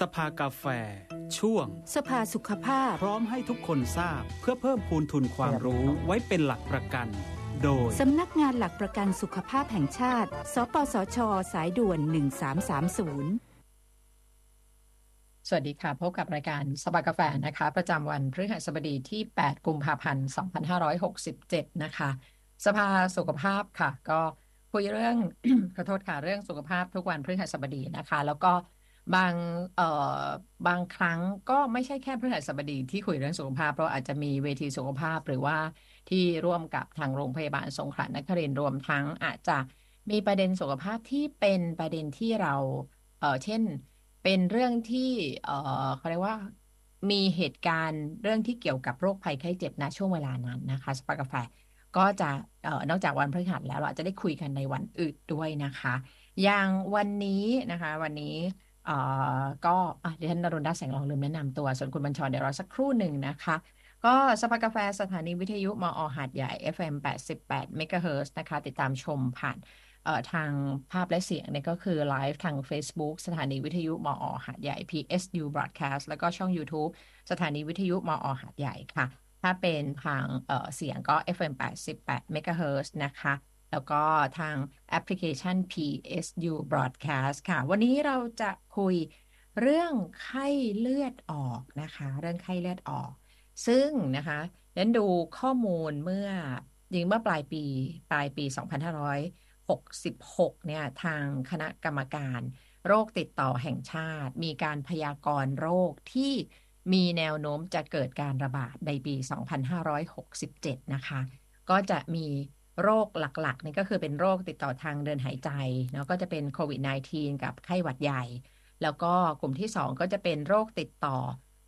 สภากาแฟ ช่วง สภาสุขภาพ พร้อมให้ทุกคนทราบเพื่อเพิ่มพูนทุนความรู้ไว้เป็นหลักประกัน โดย สำนักงานหลักประกันสุขภาพแห่งชาติ สปสช สายด่วน 1330สวัสดีค่ะ พบกับรายการสบายกาแฟนะคะ ประจำวันพฤหัสบดีที่ 8 กุมภาพันธ์ 2567 นะคะ สภาสุขภาพค่ะ ก็คุยเรื่องขอโทษค่ะ เรื่องสุขภาพทุกวันพฤหัสบดีนะคะ แล้วก็ บางเอ่อบางครั้งก็ไม่ใช่แค่พฤหัสบดีที่คุยเรื่องสุขภาพ เพราะอาจจะมีเวทีสุขภาพหรือว่าที่ร่วมกับทางโรงพยาบาลสงขลานครินทร์รวมทั้งอาจจะมีประเด็นสุขภาพที่เป็นประเด็นที่เราเอ่อเช่นเป็นเรื่องที่เอ่อเขาเรียกว่ามีเหตุการณ์เรื่องที่เกี่ยวกับโรคภัยไข้เจ็บณช่วงเวลานั้นนะคะสปากาแฟก็จะเอ่อนอกจากวันพฤหัสแล้วเราจะได้คุยกันในวันอื่นด้วยนะคะ อย่างวันนี้นะคะ วันนี้ ก็ดิฉันนรุณดัชแสงรองลืมแนะนำตัว ส่วนคุณบัญชรเดี๋ยวรอสักครู่หนึ่งนะคะ ก็สภากาแฟสถานีวิทยุมอหาดใหญ่ FM 88 MHz นะคะ ติดตามชมผ่านทางภาพและเสียงเนี่ยก็คือไลฟ์ทาง Facebook สถานีวิทยุมอหาดใหญ่ PSU Broadcast แล้วก็ช่อง YouTube สถานีวิทยุมอหาดใหญ่ค่ะ ถ้าเป็นทางเเสียงก็ FM 88 MHz นะคะ แล้วก็ทางแอปพลิเคชัน PSU Broadcast ค่ะ วันนี้เราจะคุยเรื่องไข้เลือดออกนะคะ เรื่องไข้เลือดออก ซึ่งนะคะดันดูข้อมูลเมื่อจริงเมื่อปลายปีปลายปี 2566 เนี่ยทางคณะกรรมการโรคติดต่อแห่งชาติ มีการพยากรณ์โรคที่มีแนวโน้มจะเกิดการระบาดในปี 2567 นะคะ ก็จะมี โรคหลักๆนี่ก็คือเป็นโรคติดต่อทางเดินหายใจเนาะก็จะเป็นโควิด -19 กับไข้หวัดใหญ่ แล้วก็กลุ่มที่ 2 ก็จะเป็นโรคติดต่อ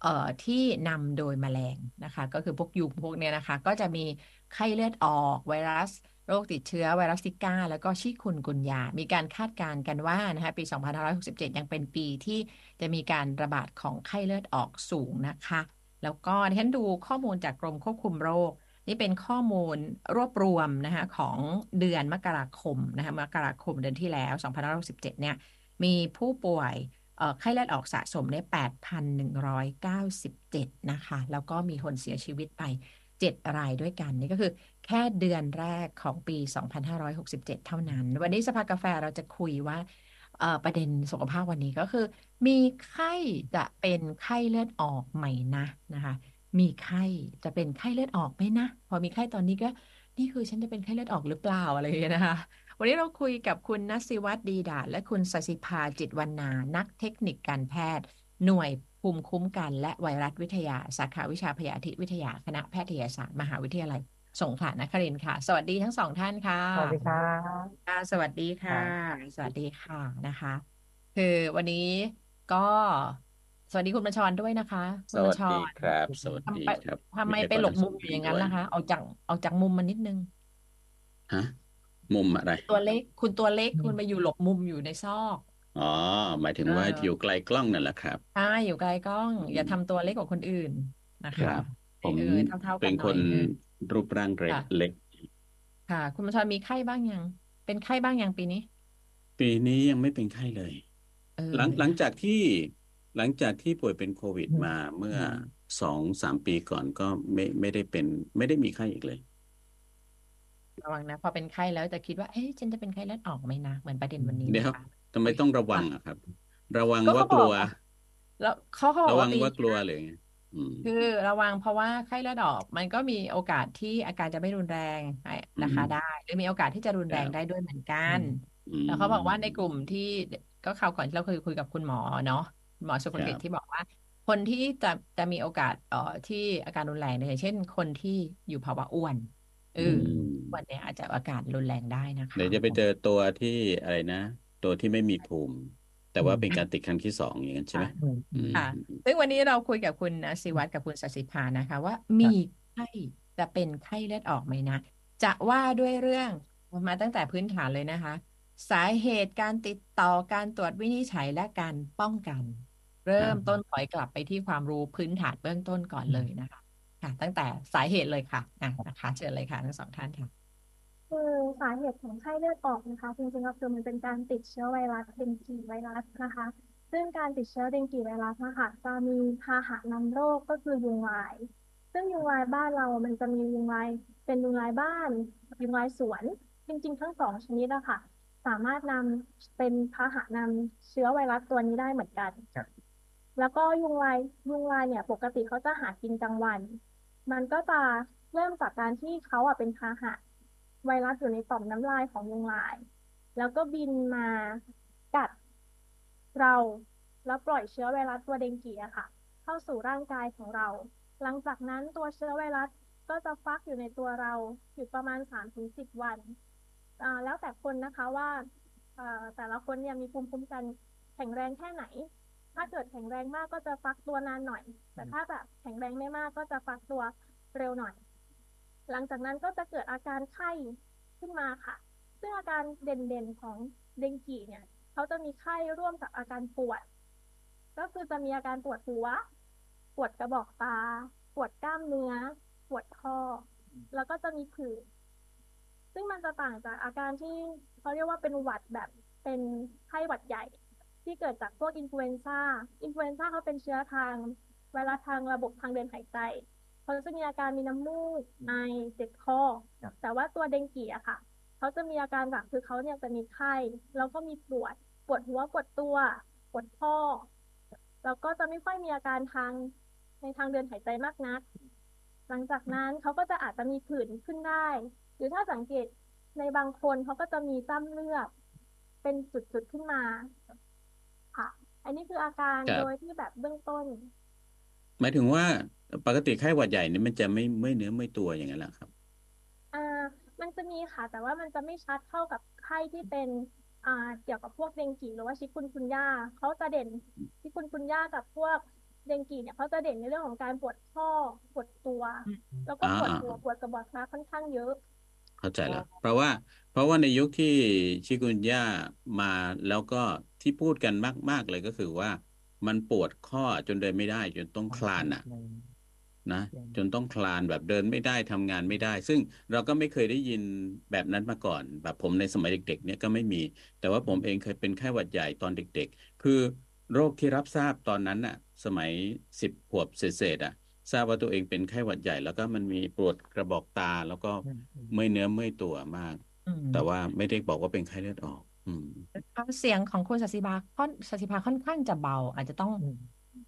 เอ่อที่นำโดยแมลงนะคะ ก็คือพวกยุงพวกเนี้ยนะคะ ก็จะมีไข้เลือดออกไวรัส โรคติดเชื้อไวรัสซิก้า แล้วก็ชิคุนกุนยา มีการคาดการณ์กันว่านะคะปี 2567 ยังเป็นปีที่จะมีการระบาดของไข้เลือดออกสูงนะคะ แล้วก็ดิฉันดูข้อมูลจากกรมควบคุมโรค นี่เป็นข้อมูลรวบรวมนะคะของเดือนมกราคมนะคะมกราคมเดือนที่แล้ว2567เนี่ยมีผู้ป่วยไข้เลือดออกสะสมเนี่ย8,197 นะคะ แล้วก็มีคนเสียชีวิตไป 7 รายด้วยกัน นี่ก็คือแค่เดือนแรกของปี 2567 เท่านั้น วันนี้สภากาแฟเราจะคุยว่าประเด็นสุขภาพวันนี้ก็คือ มีไข้จะเป็นไข้เลือดออกไหมนะนะคะ มีไข้จะเป็นไข้เลือดออกไหมนะ พอมีไข้ตอนนี้ก็ นี่คือฉันจะเป็นไข้เลือดออกหรือเปล่าอะไรอย่างเงี้ยนะคะ วันนี้เราคุยกับคุณนัสิวัตรดีดาและคุณสศิภาจิตวรรณานักเทคนิคการแพทย์ หน่วยภูมิคุ้มกัน และไวรัสวิทยา สาขาวิชาพยาธิวิทยาคณะแพทยศาสตร์มหาวิทยาลัยสงขลานครินทร์ค่ะ สวัสดีทั้งสองท่านค่ะ สวัสดีค่ะค่ะสวัสดีค่ะ สวัสดีค่ะนะคะ คือวันนี้ก็ สวัสดีคุณบัญชรด้วยนะคะสวัสดีครับสวัสทำดีไปครับทำไมไปหลบมุมอยู่อย่างนั้นล่ะคะเอาจากเอาจากมุมมันนิดนึงฮะมุมอะไร ตัวเล็กคุณตัวเล็กคุณไปอยู่หลบมุมอยู่ในซอกอ๋อหมายถึงว่าเออออยู่ไกลกล้องนั่นแหละครับใช่อยู่ไกลกล้อง อย่าทำตัวเล็กกว่าคนอื่นนะคคะรับผมเออเท่าๆกัเป็นนหคน่อยนนึงรูปร่างเล็กค่ะเล็กค่ะ คุณบัญชรมีไข้บ้างยัง เป็นไข้บ้างยังปีนี้ ปีนี้ยังไม่เป็นไข้เลยเออหลังหลังจากที่ หลังจากที่ป่วยเป็นโควิดอืมมาเมื่อสองสามปีก่อนก็ไม่ไม่ได้เป็น ไม่ได้มีไข้อีกเลยระวังนะ พอเป็นไข้แล้วจะคิดว่าเอ๊ะฉันจะเป็นไข้เลือดออกไหมนะเหมือนประเด็นวันนี้เดี๋ยวนะคะทำไมต้องระวังอะครับ ระวังก็ว่าเขากบลัอกวแล้วเขาเขาบอระกวัว่างปีว่ากลัวหรือไงอืมคือระวังเพราะว่าไข้เลือดออกมันก็มีโอกาสที่อาการจะไม่รุนแรงนะคะอืมได้หรือมีโอกาสที่จะรุนแรงครับได้ด้วยเหมือนกันอืมแล้วเขาบอกว่าในกลุ่มที่ก็คราวก่อนที่เราเคยคุยกับคุณหมอเนาะคุณ หมอสุภกิจครับที่บอกว่า คนที่จะจะมีโอกาสเอ่อที่อาการรุนแรงเนี่ยอย่างเช่น คนที่อยู่ภาวะอ้วนเอออืมวันเนี้ยอาจจะอาการรุนแรงได้นะคะเดี๋ยวจะไปเจอตัวที่อะไรนะ ตัวที่ไม่มีภูมิ แต่ว่าเป็นการติดครั้งที่สองอย่างนั้นใช่ไหมค่ะอืมค่ะซึ่งวันนี้เราคุยกับคุณนศิวัตรกับคุณสศิภานะคะ ว่ามีไข้จะเป็นไข้เลือดออกไหมนะ จะว่าด้วยเรื่องมาตั้งแต่พื้นฐานเลยนะคะ สาเหตุการติดต่อการตรวจวินิจฉัยและการป้องกัน เริ่มต้นถอยกลับไปที่ความรู้พื้นฐานเบื้องต้นก่อนเลยนะคะ ค่ะ ตั้งแต่สาเหตุเลยค่ะอะนะคะเชิญเลยค่ะทั้งสองท่านค่ะคือสาเหตุของไข้เลือดออกนะคะจริงๆก็คือมันเป็นการติดเชื้อไวรัสเป็นผีไวรัสนะคะ ซึ่งการติดเชื้อเดงกีไวรัสนะคะจะมีพาหะนำโรคก็คือยุงลาย ซึ่งยุงลายบ้านเรามันจะมียุงลายเป็นยุงลายบ้านยุงลายสวน จริง ๆ ทั้งสองชนิดอะค่ะสามารถนำเป็นพาหะนำเชื้อไวรัสตัวนี้ได้เหมือนกันครับ แล้วก็ยุงลายยุงลายเนี่ยปกติเขาจะหากินกลางวัน มันก็จะเริ่มจากการที่เขาอะเป็นพาหะไวรัสอยู่ในต่อมน้ำลายของยุงลาย แล้วก็บินมากัดเราแล้วปล่อยเชื้อไวรัสตัวเดงกีอะค่ะ เข้าสู่ร่างกายของเรา หลังจากนั้นตัวเชื้อไวรัสก็จะฟักอยู่ในตัวเราอยู่ประมาณ 3-10 วัน แล้วแต่คนนะคะว่าแต่ละคนเนี่ยมีภูมิคุ้มกันแข็งแรงแค่ไหน ถ้าเกิดแข็งแรงมากก็จะฟักตัวนานหน่อย แต่ถ้าแบบแข็งแรงไม่มากก็จะฟักตัวเร็วหน่อย หลังจากนั้นก็จะเกิดอาการไข้ขึ้นมาค่ะ ซึ่งอาการเด่นๆของเดงกีเนี่ยเขาจะมีไข้ร่วมกับอาการปวด ก็คือจะมีอาการปวดหัว ปวดกระบอกตา ปวดกล้ามเนื้อ ปวดคอ แล้วก็จะมีผื่นซึ่งมันจะต่างจากอาการที่เขาเรียกว่าเป็นหวัดแบบเป็นไข้หวัดใหญ่ ที่เกิดจากพวก influenza influenza เขาเป็นเชื้อทางไวรัสทางระบบทางเดินหายใจเขาจะมีอาการมีน้ำมูกไอเจ็บคอครับแต่ว่าตัวเดงกีอะค่ะ เขาจะมีอาการหลักคือเขาเนี่ยจะมีไข้ แล้วก็มีปวด ปวดหัว ปวดตัว ปวดข้อ แล้วก็จะไม่ค่อยมีอาการทางในทางเดินหายใจมากนัก หลังจากนั้นเขาก็จะอาจจะมีผื่นขึ้นได้ หรือถ้าสังเกตในบางคนเขาก็จะมีจ้ำเลือด เป็นจุดๆขึ้นมาค่ะ อันนี้คืออาการครับ โดยที่แบบเบื้องต้น หมายถึงว่าปกติไข้หวัดใหญ่เนี่ยมันจะไม่เมื่อยเนื้อเมื่อยตัวอย่างนั้นแหละครับ อ่ามันจะมีค่ะ แต่ว่ามันจะไม่ชัดเท่ากับไข้ที่เป็นอ่าเกี่ยวกับพวกเดงกีหรือว่าชิคุนกุนย่าเขาจะเด่นชิคุนกุนย่ากับพวกเดงกีเนี่ยเขาจะเด่นในเรื่องของการปวดข้อปวดตัว แล้วก็อ่าปวดอ่า หัวปวดกระบอกตาค่อนข้างเยอะ เข้าใจแล้วเพราะว่า เพราะว่าในยุคที่ชิกุนย่ามาแล้วก็ ที่พูดกันมาก ๆ เลยก็คือว่า มันปวดข้อจนเดินไม่ได้ จนต้องคลานอะ นะ จนต้องคลานแบบเดินไม่ได้ทำงานไม่ได้ ซึ่งเราก็ไม่เคยได้ยินแบบนั้นมาก่อน แบบผมในสมัยเด็ก ๆ เนี่ยก็ไม่มี แต่ว่าผมเองเคยเป็นไข้หวัดใหญ่ตอนเด็ก ๆ คือโรคที่รับทราบตอนนั้นน่ะ สมัยสิบขวบเศษๆอะทราบว่าตัวเองเป็นไข้หวัดใหญ่ แล้วก็มันมีปวดกระบอกตาแล้วก็เมื่อยเนื้อเมื่อยตัวมากอืมแต่ว่าไม่ได้บอกว่าเป็นไข้เลือดออก อืมเอาเสียงของคุณสัสิภาค่อนสัสิภาค่อนข้างจะเบา อาจจะต้อง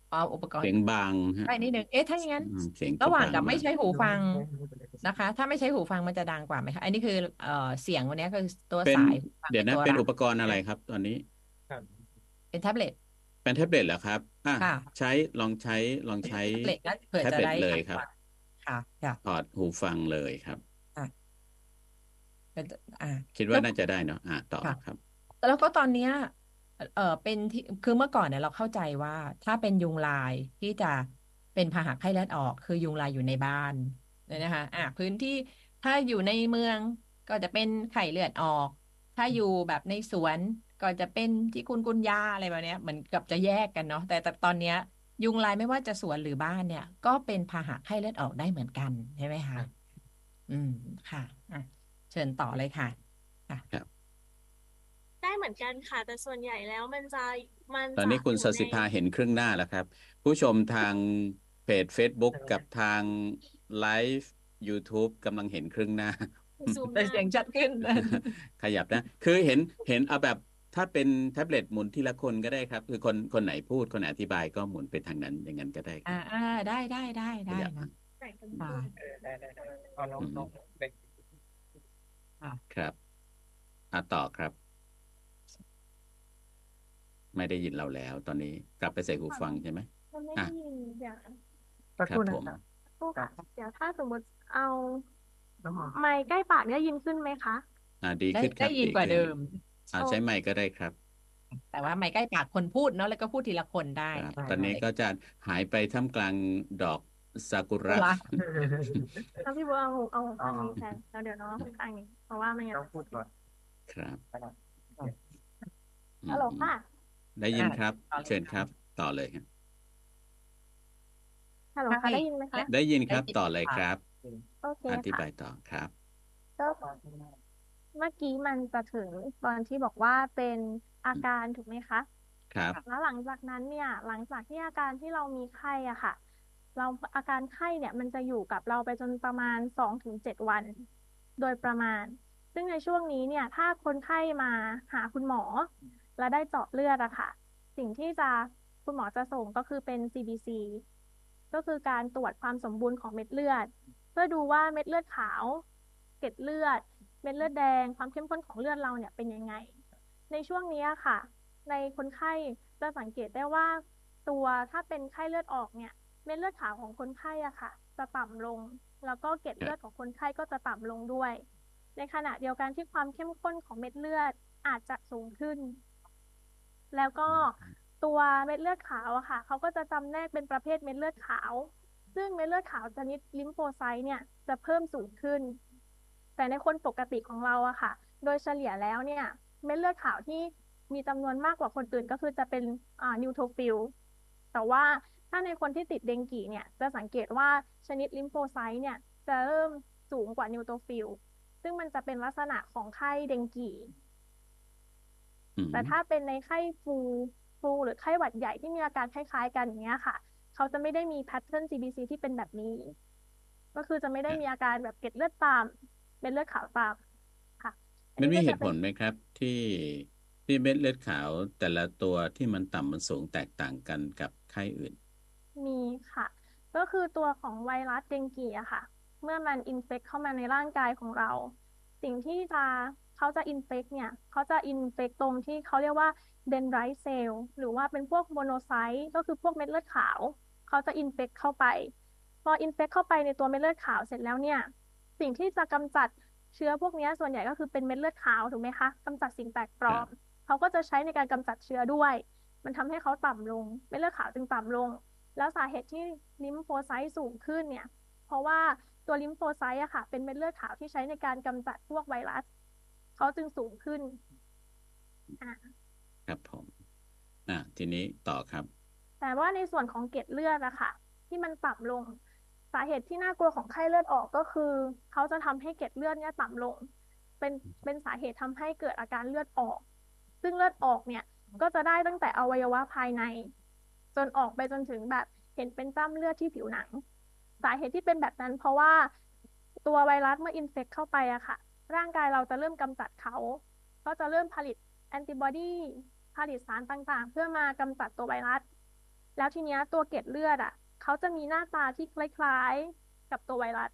เอาอุปกรณ์เสียงบางฮะไปนิดนึงเอ๊ะถ้าอย่างนั้นอืมเสียงระหว่างจะกับบไม่ใช้หูฟังนะนะคะ ถ้าไม่ใช้หูฟังมันจะดังกว่าไหมคะอันนี้คือเอ่อเสียงวันนี้คือตัวเป็นสายหูฟังเดี๋ยวนะตัวเป็นรับอุปกรณ์อะไรครับ ตอนนี้เป็นแท็บเล็ตเป็นแท็บเล็ตเหรอครับอะค่ะใช้ลองใช้ลองใช้แท็บเล็ตนะเผื่อแท็บจะเล็ตได้เลยครับค่ะค่ะถอดหูฟังเลยครับ เป็นอ่าคิดว่าน่าจะได้เนาะอะต่อค่ะครับแล้วก็ตอนเนี้ยเออเป็นที่คือเมื่อก่อนเนี่ยเราเข้าใจว่าถ้าเป็นยุงลายที่จะเป็นพาหะไข้เลือดออกคือยุงลายอยู่ในบ้านเนี่ยนะคะอะพื้นที่ถ้าอยู่ในเมืองก็จะเป็นไข้เลือดออก ถ้าอยู่แบบในสวนก็จะเป็นที่คุณกุนยาอะไรแบบเนี้ยเหมือนกับจะแยกกันเนาะแต่แต่ตอนเนี้ย ยุงลายไม่ว่าจะสวนหรือบ้านเนี่ย ก็เป็นพาหะไข้เลือดออกได้เหมือนกันใช่ไหมคะอืมค่ะอะ เชิญต่อเลยค่ะได้เหมือนกันค่ะ แต่ส่วนใหญ่แล้วมันจะมันตอนนี้จะคุณอยู่สสิภาในเห็นครึ่งหน้าแล้วครับ ผู้ชมทางเพจ Facebook กับทางไลฟ์ YouTube กำลังเห็นครึ่งหน้าซูมหแต่น้าเสียงชัดขึ้น ขยับนะ คือเห็นเห็นเอาแบบถ้าเป็นแท็บเล็ตหมุนทีละคนก็ได้ครับ คือคนคนไหนพูดคนไหนอธิบายก็หมุนไปทางนั้นอย่างนั้นก็ได้ครัอ่าบอ่าได้ได้ได้ขได้ยับนะนะไหนกันค่ะได้ได้ได้เอาลองลองเด็ก ครับอะต่อครับ ไม่ได้ยินเราแล้ว ตอนนี้ กลับไปใส่หูฟังใช่ไหมมันไม่อะได้ยินเดี๋ยวสักคครับรู่นะผมครับสู้ค่ะเดี๋ยวถ้าสมมติเอาน้องหอมไมค์ใกล้ปากได้ยินขึ้นไหมคะอ่าดีได้ขึ้นครัได้บยินดีกว่าขึ้นเดิมอ่าใช้ไมค์ก็ได้ครับ แต่ว่าไม่ใกล้ปากคนพูดเนาะแล้วก็พูดทีละคนได้ครับได้ ตอนนี้ก็จะหายไปท่ามกลางดอกซากุระกุระถ้าพี่บัวเอาเอาข้างนี้แทนแล้วเดี๋ยวน้องข้างนี้เพ ราะว่าไม่งั้นต้องพูดก่อนครับนะครับฮัลโหลค่ะ ได้ยินครับต่อเลยเชิญครับ ต่อเลยครับฮัลโหลค่ะได้ยินไหมคะได้ยินครับได้ยินต่อเลยค่ะครับโอเคอธิค่ะบายต่อครับก็เมื่อกี้มันจะถึงตอนที่บอกว่าเป็นอาการถูกไหมคะครับแล้วหลังจากนั้นเนี่ย หลังจากที่อาการที่เรามีไข้อะค่ะ เราอาการไข้เนี่ย มันจะอยู่กับเราไปจนประมาณสองถึงเจ็ดวัน โดยประมาณ ซึ่งในช่วงนี้เนี่ย ถ้าคนไข้มาหาคุณหมอ และได้เจาะเลือดอะค่ะ สิ่งที่จะคุณหมอจะส่งก็คือเป็น CBC ก็คือการตรวจความสมบูรณ์ของเม็ดเลือด เพื่อดูว่าเม็ดเลือดขาว เกล็ดเลือด เม็ดเลือดแดง ความเข้มข้นของเลือดเราเนี่ยเป็นยังไง ในช่วงนี้ค่ะ ในคนไข้จะสังเกตได้ว่า ตัวถ้าเป็นไข้เลือดออกเนี่ย เม็ดเลือดขาวของคนไข้อะค่ะ จะต่ำลง แล้วก็เกล็ดเลือดของคนไข้ก็จะต่ำลงด้วย ในขณะเดียวกันที่ความเข้มข้นของเม็ดเลือดอาจจะสูงขึ้น แล้วก็ตัวเม็ดเลือดขาวอะค่ะเขาก็จะจำแนกเป็นประเภทเม็ดเลือดขาว ซึ่งเม็ดเลือดขาวชนิด lymphocyte เนี่ยจะเพิ่มสูงขึ้น แต่ในคนปกติของเราอะค่ะ โดยเฉลี่ยแล้วเนี่ยเม็ดเลือดขาวที่มีจำนวนมากกว่าคนอื่นก็คือจะเป็นอ่า neutrophil แต่ว่าถ้าในคนที่ติดเดงกีเนี่ยจะสังเกตว่าชนิด lymphocyte เนี่ยจะเริ่มสูงกว่า neutrophil ซึ่งมันจะเป็นลักษณะของไข้เดงกีอืมแต่ถ้าเป็นในไข้ fluฟลูหรือไข้หวัดใหญ่ที่มีอาการคล้ายๆ กันอย่างเงี้ยค่ะ เขาจะไม่ได้มีแพทเทิร์น CBC ที่เป็นแบบนี้ ก็คือจะไม่ได้มีอาการแบบเกล็ดเลือดต่ำเป็นเลือดขาวต่ำค่ะอันมันนี้มีก็เหจะตุเป็ผนลไหมครับ ที่ที่เม็ดเลือดขาวแต่ละตัวที่มันต่ำมันสูงแตกต่างกันกับไข้อื่น มีค่ะ ก็คือตัวของไวรัสเดงกีอะค่ะ เมื่อมันอินเฟกเข้ามาในร่างกายของเรา สิ่งที่จะเขาจะ infect เนี่ยเขาจะ infect ตรงที่เขาเรียกว่า dendritic cell หรือว่าเป็นพวก monocyte ก็คือพวกเม็ดเลือดขาว เขาจะ infect เข้าไป พอ infect เข้าไปในตัวเม็ดเลือดขาวเสร็จแล้วเนี่ย สิ่งที่จะกำจัดเชื้อพวกนี้ส่วนใหญ่ก็คือเป็นเม็ดเลือดขาวถูกไหมคะกำจัดสิ่งแปลกปลอมเขาก็จะใช้ในการกำจัดเชื้อด้วย มันทำให้เขาต่ำลง เม็ดเลือดขาวจึงต่ำลง แล้วสาเหตุที่ lymphocyte สูงขึ้นเนี่ย เพราะว่า ตัวลิมโฟไซต์อะค่ะ เป็นเม็ดเลือดขาวที่ใช้ในการกำจัดพวกไวรัสเขาจึงสูงขึ้นอะครับผมอ่าทีนี้ต่อครับ แต่ว่าในส่วนของเกล็ดเลือดอะค่ะ ที่มันต่ำลงสาเหตุที่น่ากลัวของไข้เลือดออกก็คือเขาจะทำให้เกล็ดเลือดเนี่ยต่ำลง เป็นเป็นสาเหตุทำให้เกิดอาการเลือดออก ซึ่งเลือดออกเนี่ย ก็จะได้ตั้งแต่อวัยวะภายใน จนออกไปจนถึงแบบเห็นเป็นจ้ำเลือดที่ผิวหนัง สาเหตุที่เป็นแบบนั้น เพราะว่าตัวไวรัสเมื่ออินเฟกเข้าไปอะค่ะ ร่างกายเราจะเริ่มกำจัดเขา ก็จะเริ่มผลิตแอนติบอดีผลิตสารต่างๆ เพื่อมากำจัดตัวไวรัส แล้วทีเนี้ยตัวเกล็ดเลือดอะเขาจะมีหน้าตาที่คล้ายๆกับตัวไวรัส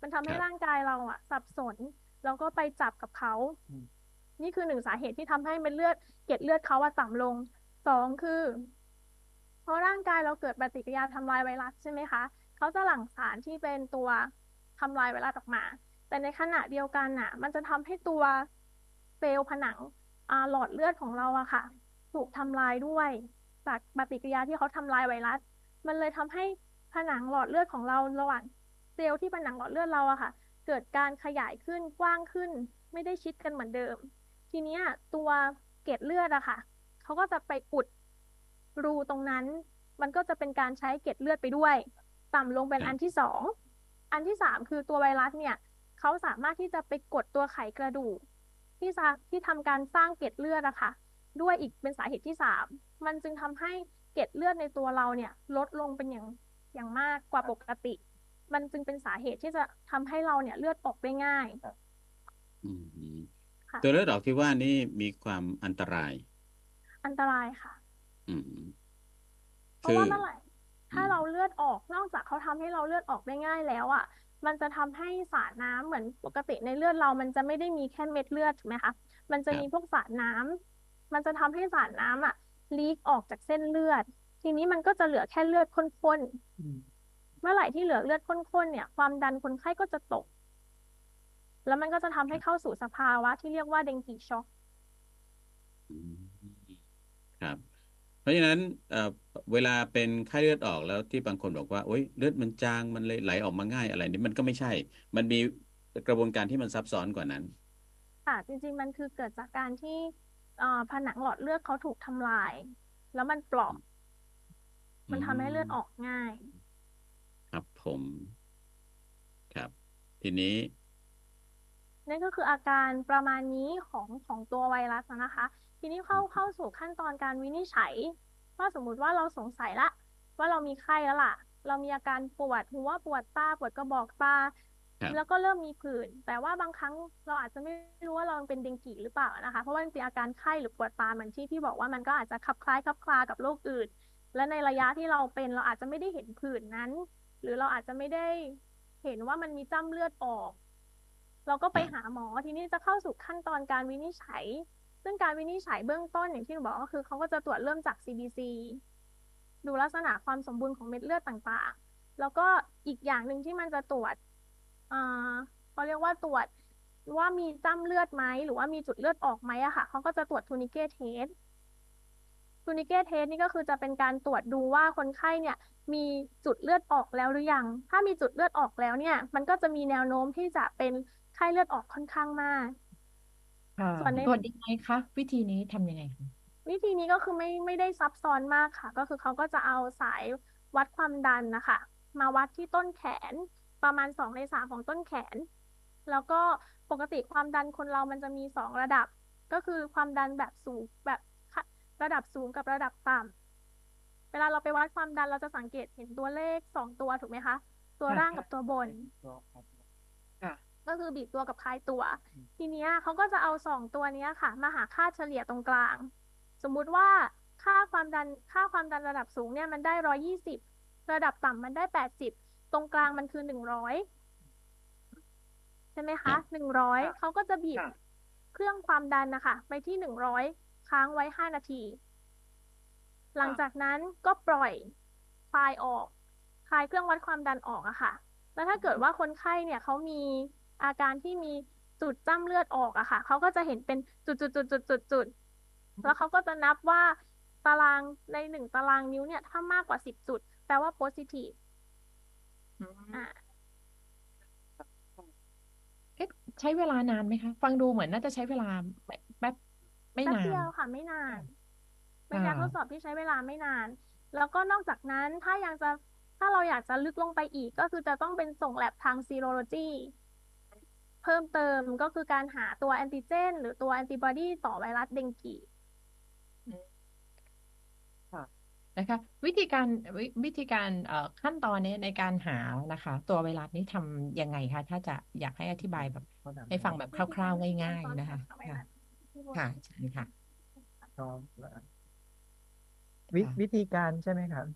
มันทำให้ครับร่างกายเราอะสับสนแล้วก็ไปจับกับเขาอืมนี่คือหนึ่งสาเหตุที่ทำให้เม็ดเลือดเกล็ดเลือดเขาอะต่ำลง สองคือ เพราะร่างกายเราเกิดปฏิกิริยาทำลายไวรัสใช่ไหมคะ เขาจะหลั่งสารที่เป็นตัวทำลายไวรัสออกมา แต่ในขณะเดียวกันน่ะ มันจะทำให้ตัวเซลล์ผนังหลอดเลือดของเราอะค่ะ ถูกทำลายด้วย จากปฏิกิริยาที่เขาทำลายไวรัส มันเลยทำให้ผนังหลอดเลือดของเราระหว่างเซลล์ที่ผนังหลอดเลือดเราอะค่ะ เกิดการขยายขึ้นกว้างขึ้น ไม่ได้ชิดกันเหมือนเดิม ทีเนี้ยตัวเกล็ดเลือดอะค่ะเขาก็จะไปอุดรูตรงนั้น มันก็จะเป็นการใช้เกล็ดเลือดไปด้วย ต่ำลงเป็นครับอันที่สอง อันที่สามคือตัวไวรัสเนี่ยเขาสามารถที่จะไปกดตัวไขกระดูก ที่จะที่ทำการสร้างเกล็ดเลือดอะค่ะ ด้วยอีกเป็นสาเหตุที่สามมันจึงทำให้เกล็ดเลือดในตัวเราเนี่ย ลดลงเป็นอย่างอย่างมากกว่าปกติ มันจึงเป็นสาเหตุที่จะทำให้เราเนี่ยเลือดออกได้ง่ายอืมค่ะตัวเลือดออกที่ว่านี่มีความอันตราย อันตรายค่ะ อืมเพราะว่าเมื่อไหร่ ถ้าอืมเราเลือดออกนอกจากเขาทำให้เราเลือดออกได้ง่ายแล้วอะมันจะทำให้สารน้ำเหมือนปกติในเลือดเรา มันจะไม่ได้มีแค่เม็ดเลือดถูกไหมคะมันจะมีพวกสารน้ำมันจะทำให้สารน้ำอะลีกออกจากเส้นเลือด ทีนี้มันก็จะเหลือแค่เลือดข้นอืมๆเมื่อไหร่ที่เหลือเลือดข้นๆเนี่ย ความดันคนไข้ก็จะตก แล้วมันก็จะทำให้เข้าสู่สภาวะที่เรียกว่าเดงกีช็อกอืมครับ เพราะฉะนั้นเอ่อเวลาเป็นไข้เลือดออกแล้วที่บางคนบอกว่าโอ๊ยเลือดมันจางมันเลยไหลออกมาง่ายอะไรนี่มันก็ไม่ใช่ มันมีกระบวนการที่มันซับซ้อนกว่านั้น ค่ะ จริง ๆ มันคือเกิดจากการที่เอ่อผนังหลอดเลือดเขาถูกทำลาย แล้วมันเปราะมันทำให้เลือดออกง่าย ครับผม ครับ ทีนี้ นั่นก็คืออาการประมาณนี้ของของตัวไวรัสนะคะ ทีนี้เข้าเข้าสู่ขั้นตอนการวินิจฉัย ว่าสมมุติว่าเราสงสัยละ ว่าเรามีไข้แล้วล่ะ เรามีอาการปวดหัวปวดตาปวดกระบอกตาครับแล้วก็เริ่มมีผื่น แต่ว่าบางครั้งเราอาจจะไม่รู้ว่าเราเป็นเดงกีหรือเปล่านะคะ เพราะว่าจริงๆอาการไข้หรือปวดตาเหมือนที่พี่บอกว่ามันก็อาจจะคลับคล้ายคลับคลากับโรคอื่น และในระยะที่เราเป็นเราอาจจะไม่ได้เห็นผื่นนั้น หรือเราอาจจะไม่ได้เห็นว่ามันมีจ้ำเลือดออก เราก็ไปหาหมอทีนี้จะเข้าสู่ขั้นตอนการวินิจฉัย ซึ่งการวินิจฉัยเบื้องต้นอย่างที่หนูบอกก็คือเขาก็จะตรวจเริ่มจาก CBC ดูลักษณะความสมบูรณ์ของเม็ดเลือดต่างๆ แล้วก็อีกอย่างหนึ่งที่มันจะตรวจเขาเรียกว่าตรวจว่ามีจ้ำเลือดไหมหรือว่ามีจุดเลือดออกไหมอะค่ะเขาก็จะตรวจทูนิเกเทสทูนิเกเทสนี่ก็คือจะเป็นการตรวจดูว่าคนไข้เนี่ย มีจุดเลือดออกแล้วหรือยัง ถ้ามีจุดเลือดออกแล้วเนี่ย มันก็จะมีแนวโน้มที่จะเป็น ไข้เลือดออกค่อนข้างมากค่ะส่วนในตรวจยังไงคะวิธีนี้ทำยังไงคะวิธีนี้ก็คือไม่ไม่ได้ซับซ้อนมากค่ะ ก็คือเขาก็จะเอาสายวัดความดันนะคะ มาวัดที่ต้นแขนประมาณสองในสามของต้นแขน แล้วก็ปกติความดันคนเรามันจะมีสองระดับ ก็คือความดันแบบสูงแบบค่ะระดับสูงกับระดับต่ำเวลาเราไปวัดความดันเราจะสังเกตเห็นตัวเลขสองตัวถูกไหมคะ ตัวค่ะล่างกับตัวบนค่ะ ก็คือบีบตัวกับคลายตัว ทีเนี้ยเขาก็จะเอาสองตัวเนี้ยค่ะ มาหาค่าเฉลี่ยตรงกลาง สมมุติว่าค่าความดันค่าความดันระดับสูงเนี่ยมันได้ร้อยยี่สิบระดับต่ำมันได้แปดสิบตรงกลางมันคือหนึ่งร้อยใช่ไหมคะหนึ่งร้อยเขาก็จะบีบค่ะเครื่องความดันนะคะไปที่หนึ่งร้อยค้างไว้ห้านาที หลังจากนั้นก็ปล่อยคลายออกคลายเครื่องวัดความดันออกอะค่ะ แล้วถ้าเกิดว่าคนไข้เนี่ยเขามี อาการที่มีจุดจ้ำเลือดออกอะค่ะเขาก็จะเห็นเป็นจุดจุดจุดจุดจุดจุดแล้วเขาก็จะนับว่าตารางในหนึ่งตารางนิ้วเนี่ยถ้ามากกว่าสิบจุดแปลว่า positive อืมอ่าเอ๊ะใช้เวลานานไหมคะ ฟังดูเหมือนน่าจะใช้เวลาแบบแป๊บไม่แป๊บนานเดียวค่ะ ไม่นานเป็นค่ะการทดสอบที่ใช้เวลาไม่นาน แล้วก็นอกจากนั้นถ้ายังจะถ้าเราอยากจะลึกลงไปอีกก็คือจะต้องเป็นส่งแลบทางซีโรโลจี เพิ่มเติมก็คือการหาตัวแอนติเจน หรือตัวแอนติบอดีต่อไวรัสเดงกีนะคะวิธีการวิวิธีการเอ่อขั้นตอนนี้ในการหานะคะ ตัวไวรัสนี้ทำยังไงคะ ถ้าจะอยากให้อธิบายแบบ ให้ฟังแบบคร่าวๆ ง่าย ๆ นะคะ ค่ะค่ะใช่ค่ะวิค่ะวิธีการใช่ไหมครับ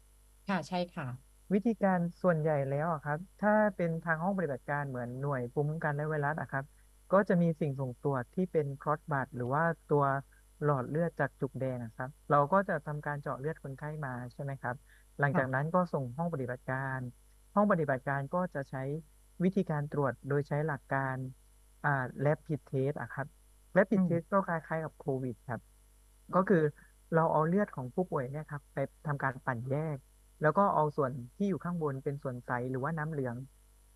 ค่ะใช่ค่ะ วิธีการส่วนใหญ่แล้วอะครับ ถ้าเป็นทางห้องปฏิบัติการเหมือนหน่วยภูมิคุ้มกันและไวรัสอะครับ ก็จะมีสิ่งส่งตรวจที่เป็นครอสบัดหรือว่าตัวหลอดเลือดจากจุกแดงอะครับ เราก็จะทำการเจาะเลือดคนไข้มาใช่ไหมครับ หลังจากนั้นก็ส่งห้องปฏิบัติการ ห้องปฏิบัติการก็จะใช้วิธีการตรวจโดยใช้หลักการอ่า rapid test อะครับ rapid อืม test ก็คล้ายๆกับโควิดครับ ก็คือเราเอาเลือดของผู้ป่วยเนี่ยครับ ไปทำการปั่นแยก แล้วก็เอาส่วนที่อยู่ข้างบนเป็นส่วนใสหรือว่าน้ำเหลือง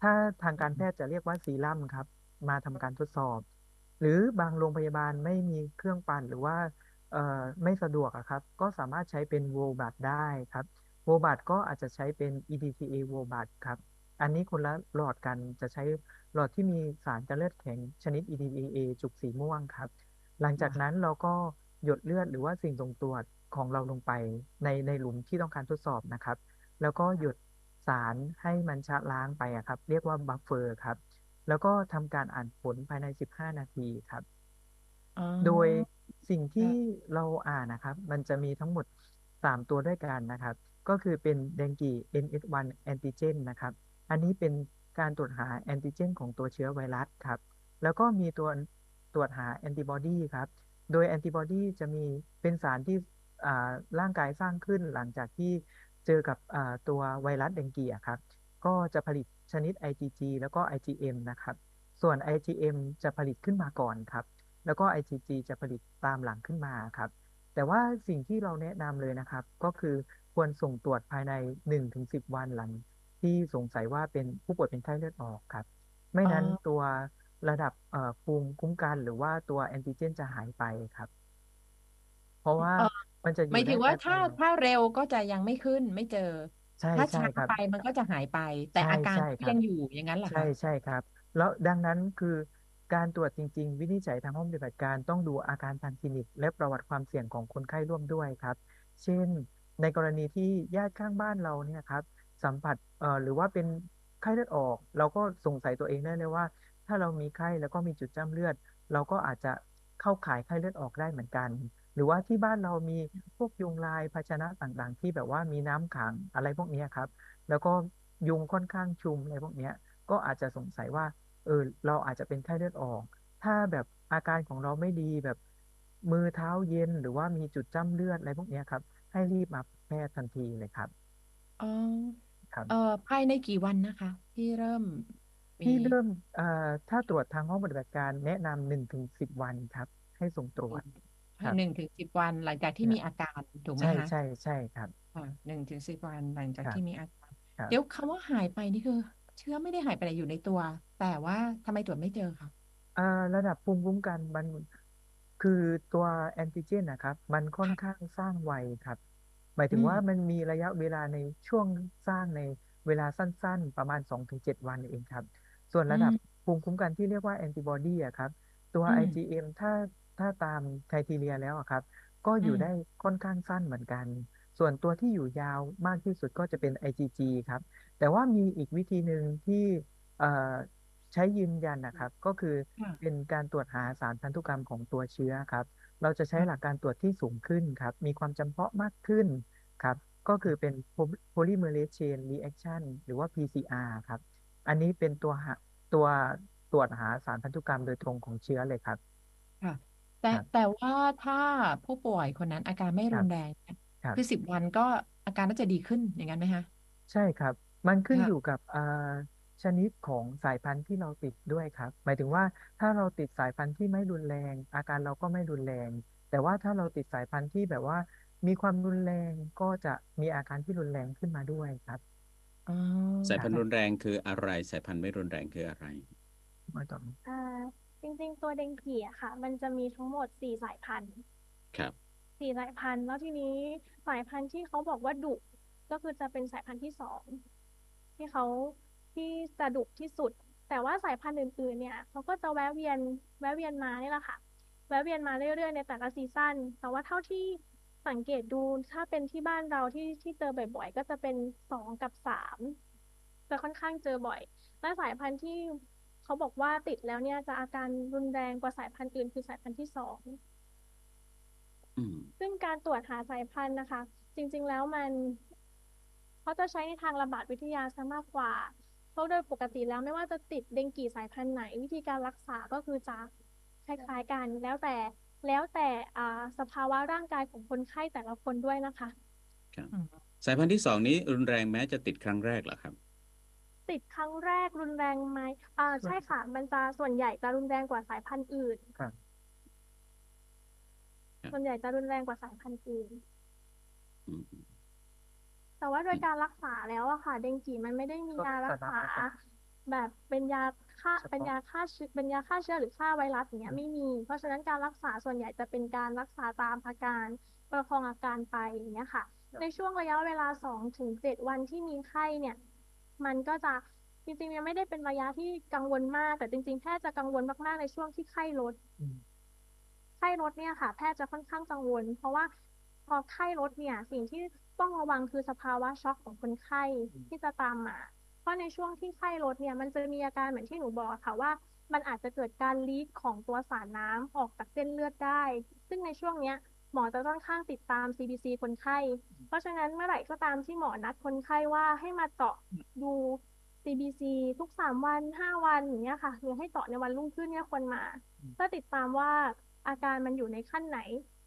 ถ้าทางการแพทย์จะเรียกว่าซีรั่มครับ มาทำการทดสอบ หรือบางโรงพยาบาลไม่มีเครื่องปั่นหรือว่าไม่สะดวกครับ ก็สามารถใช้เป็นโวบัตได้ครับโวบัตก็อาจจะใช้เป็น EDTA โวบัตครับ อันนี้คนละหลอดกันจะใช้หลอดที่มีสารกันเลือดแข็งชนิด EDTA จุกสีม่วงครับ หลังจากนั้นเราก็หยดเลือดหรือว่าสิ่งส่งตรวจ ของเราลงไปในในหลุมที่ต้องการทดสอบนะครับ แล้วก็หยดสารให้มันชะล้างไปอะครับ เรียกว่า buffer ครับ แล้วก็ทำการอ่านผลภายใน 15 นาทีครับอ๋อโดยสิ่งที่เราอ่านนะครับ มันจะมีทั้งหมด 3 ตัวด้วยกันนะครับ ก็คือเป็นเดงกี NS1 antigen นะครับ อันนี้เป็นการตรวจหา antigen ของตัวเชื้อไวรัสครับ แล้วก็มีตัวตรวจหาแอนติบอดีครับ โดยแอนติบอดีจะมีเป็นสารที่อ่า ร่างกายสร้างขึ้นหลังจากที่เจอกับอ่าตัวไวรัสเดงกีอะครับ ก็จะผลิตชนิด IgG แล้วก็ IgM นะครับ ส่วน IgM จะผลิตขึ้นมาก่อนครับ แล้วก็ IgG จะผลิตตามหลังขึ้นมาครับ แต่ว่าสิ่งที่เราแนะนำเลยนะครับ ก็คือควรส่งตรวจภายใน 1-10 วันหลัง ที่สงสัยว่าเป็นผู้ป่วยเป็นไข้เลือดออกครับ ไม่นั้นอ๋อตัวระดับเอ่อภูมิคุ้มกันหรือว่าตัวแอนติเจนจะหายไปครับ เพราะว่าเอ่อ มันจะอหมายยู่ถึได้งว่าแป๊บถ้าเดียวถ้าเร็วก็จะยังไม่ขึ้นไม่เจอ ใช่ถ้าใช่ช้าครับไปมันก็จะหายไป แต่ใช่อาการใช่ก็ครับยังอยู่อย่างนั้นเหรอใช่คะใช่ครับ แล้วดังนั้นคือการตรวจจริง ๆ วินิจฉัยทางห้องปฏิบัติการต้องดูอาการทางคลินิก และประวัติความเสี่ยงของคนไข้ร่วมด้วยครับ เช่น ในกรณีที่ญาติข้างบ้านเราเนี่ยครับ สัมผัสเอ่อหรือว่าเป็นไข้เลือดออก เราก็สงสัยตัวเองได้เลยว่า ถ้าเรามีไข้แล้วก็มีจุดจ้ำเลือด เราก็อาจจะเข้าข่ายไข้เลือดออกได้เหมือนกัน หรือว่าที่บ้านเรามีพวกยุงลายภาชนะต่างๆ ที่แบบว่ามีน้ำขังอะไรพวกนี้ครับ แล้วก็ยุงค่อนข้างชุมอะไรพวกเนี้ยก็อาจจะสงสัยว่า เออเราอาจจะเป็นไข้เลือดออก ถ้าแบบอาการของเราไม่ดีแบบมือเท้าเย็นหรือว่ามีจุดจ้ำเลือดอะไรพวกเนี้ยครับ ให้รีบมาพบแพทย์ทันทีเลยครับอ๋อครับเอ่อภายในกี่วันนะคะ ที่เริ่มมีที่เริ่มเอ่อถ้าตรวจทางห้องปฏิบัติการแนะนำหนึ่งถึงสิบวันครับ ให้ส่งตรวจคภายรับ หนึ่งถึงสิบวันหลังจากที่มีอาการถูกไหมใช่คะใช่ใช่ครับค่ะหนึ่งถึงสิบวันหลังจากครับที่มีอาการครับเดี๋ยวคำว่าหายไปนี่คือ เชื้อไม่ได้หายไปไหนอยู่ในตัว แต่ว่าทำไมตรวจไม่เจอคะอ่าระดับภูมิคุ้มกันมันคือตัวแอนติเจนนะครับ มันค่อนข้างสร้างไวครับ หมายถึอืงมว่ามันมีระยะเวลาในช่วงสร้างในเวลาสั้น ๆ ประมาณ 2-7 วันเองครับ ส่วนอืระดับมภูมิคุ้มกันที่เรียกว่าแอนติบอดีอะครับ ตัวอืม IgM ถ้า ถ้าตามไครทีเรียแล้วอะครับ ก็อือยู่ม ได้ค่อนข้างสั้นเหมือนกัน ส่วนตัวที่อยู่ยาวมากที่สุดก็จะเป็น IgG ครับ แต่ว่ามีอีกวิธีหนึ่งที่เอ่อใช้ยืนยันนะครับ ก็คือค่ะเป็นการตรวจหาสารพันธุกรรมของตัวเชื้อครับ เราจะใช้ค่ะหลักการตรวจที่สูงขึ้นครับ มีความจำเพาะมากขึ้นครับ ก็คือเป็น polymerase chain reaction หรือว่า PCR ครับ อันนี้เป็นตัวหาตัวตรวจหาสารพันธุกรรมโดยตรงของเชื้อเลยครับ ค่ะ แต่ครับแต่ว่าถ้าผู้ป่วยคนนั้นอาการไม่ครุรับนแรงเนี่ยครับ คือสิบวันก็อาการน่าจะดีขึ้นอย่างนั้นไหมคะใช่ครับ มันขึ้นค่ะอยู่กับอ่าชนิดของสายพันธุ์ที่เราติดด้วยครับ หมายถึงว่าถ้าเราติดสายพันธุ์ที่ไม่รุนแรง อาการเราก็ไม่รุนแรง แต่ว่าถ้าเราติดสายพันธุ์ที่แบบว่า มีความรุนแรงก็จะมีอาการที่รุนแรงขึ้นมาด้วยครับอ๋อสายคพัรันบธุ์รุนแรงคืออะไร สายพันธุ์ไม่รุนแรงคืออะไรหมอต๋อมอ่า จริง ๆ ตัวเดงกีอะค่ะ มันจะมีทั้งหมดสี่สายพันธุ์ครับ สี่สายพันธุ์แล้วทีนี้สายพันธุ์ที่เขาบอกว่าดุก็คือจะเป็นสายพันธุ์ที่สองที่เขาที่จะดุที่สุด แต่ว่าสายพันธุ์อื่น ๆ เนี่ยเขาก็จะแวะเวียนแวะเวียนมานี่แหละค่ะ แวะเวียนมาเรื่อยๆในแต่ละซีซั่นแต่ว่าเท่าที่สังเกตดูถ้าเป็นที่บ้านเราที่ที่เจอบ่อยๆ ก็จะเป็นสองกับสามจะค่อนข้างเจอบ่อย และสายพันธุ์ที่ เขาบอกว่าติดแล้วเนี่ยจะอาการรุนแรงกว่าสายพันธุ์อื่นคือสายพันธุ์ที่สองอืมซึ่งการตรวจหาสายพันธุ์นะคะ จริง ๆแล้วมันเขาจะใช้ในทางระบาดวิทยาซะมากกว่า เพราะโดยปกติแล้วไม่ว่าจะติดเดงกีสายพันธุ์ไหน วิธีการรักษาก็คือจะคล้ายๆกัน แล้วแต่แล้วแต่อ่าสภาวะร่างกายของคนไข้แต่ละคนด้วยนะคะ ครับอืมสายพันธุ์ที่สองนี้รุนแรงแม้จะติดครั้งแรกเหรอครับ ติดครั้งแรกรุนแรงไหมอ่าใช่ค่ะ มันจะส่วนใหญ่จะรุนแรงกว่าสายพันธุ์อื่นครับครับส่วนใหญ่จะรุนแรงกว่าสายพันธุ์อื่นอืมแต่ว่าโดยการรักษาแล้วอะค่ะ เดงกีมันไม่ได้มีก็ยารักสาษามารถแบบเป็นยาฆ่าเฉพาะเป็นยาฆ่าเชื้อเป็นยาฆ่าเชื้อหรือฆ่าไวรัสอย่างเงี้ยไม่มี เพราะฉะนั้นการรักษาส่วนใหญ่จะเป็นการรักษาตามอาการประคองอาการไปอย่างเงี้ยค่ะ ในช่วงระยะเวลาสองถึงเจ็ดวันที่มีไข้เนี่ย มันก็จะจริงๆยังไม่ได้เป็นระยะที่กังวลมาก แต่จริง ๆแพทย์จะกังวลมากๆในช่วงที่ไข้ลดอืมไข้ลดเนี่ยค่ะ แพทย์จะค่อนข้างกังวล เพราะว่าพอไข้ลดเนี่ย สิ่งที่ต้องระวังคือสภาวะช็อกของคนไข้ที่จะตามมา เพราะในช่วงที่ไข้ลดเนี่ย มันจะมีอาการเหมือนที่หนูบอกอะค่ะว่า มันอาจจะเกิดการลีกของตัวสารน้ำออกจากเส้นเลือดได้ ซึ่งในช่วงเนี้ย หมอจะค่อนข้างติดตาม CBC คนไข้ เพราะฉะนั้นเมื่อไหร่ก็ตามที่หมอนัดคนไข้ว่าให้มาเจาะดู CBC ทุกสามวันห้าวันอย่างเงี้ยค่ะหรือให้เจาะในวันรุ่งขึ้นเนี่ยควรมาเพื่อติดตามว่าอาการมันอยู่ในขั้นไหน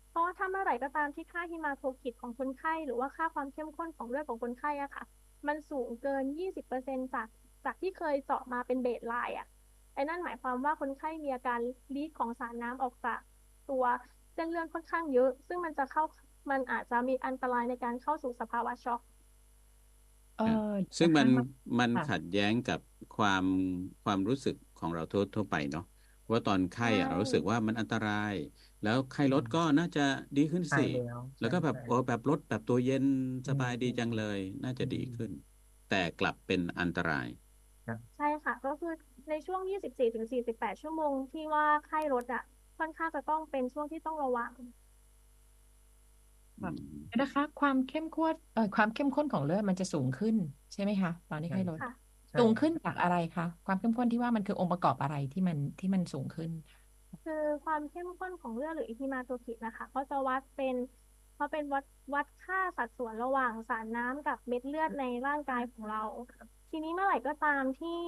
เพราะว่าถ้าเมื่อไหร่ก็ตามที่ค่าฮิมาโทคิดของคนไข้ หรือว่าค่าความเข้มข้นของเลือดของคนไข้อะค่ะ มันสูงเกิน 20%จากจากที่เคยเจาะมาเป็นเบสไลน์อะไอ้นั่นหมายความว่าคนไข้มีอาการลีกของสารน้ำออกจากตัว เส้นเลือดค่อนข้างเยอะ ซึ่งมันจะเข้ามันอาจจะมีอันตรายในการเข้าสู่สภาวะช็อกเออซึ่งมันนะคะมันค่ะขัดแย้งกับความความรู้สึกของเราทั่วทั่วไปเนาะว่าตอนไข้อะใช่เรารู้สึกว่ามันอันตราย แล้วไข้ลดก็น่าจะดีขึ้นหายสิแล้วแล้วก็แบบใช่โอ้แบบลดแบบตัวเย็นสบายอืมดีจังเลย น่าจะดีอืมขึ้น แต่กลับเป็นอันตรายใช่ค่ะ ก็คือในในช่วง 24ถึง48 ชั่วโมงที่ว่าไข้ลดอะ ค่อนข้างจะต้องเป็นช่วงที่ต้องระวังอืมนะคะ ความเข้มข้นเอ่อความเข้มข้นของเลือดมันจะสูงขึ้นใช่ไหมคะ ตอนนี้ไข้ลดค่ะใช่สูงขึ้นจากอะไรคะความเข้มข้นที่ว่ามันคือองค์ประกอบอะไรที่มันที่มันสูงขึ้น คือความเข้มข้นของเลือดหรืออิทิมาโตคิดนะคะเขาจะวัดเป็นเขาเป็นวัดวัดค่าสัดส่วนระหว่างสารน้ำกับเม็ดเลือดในร่างกายของเรา ทีนี้เมื่อไหร่ก็ตามที่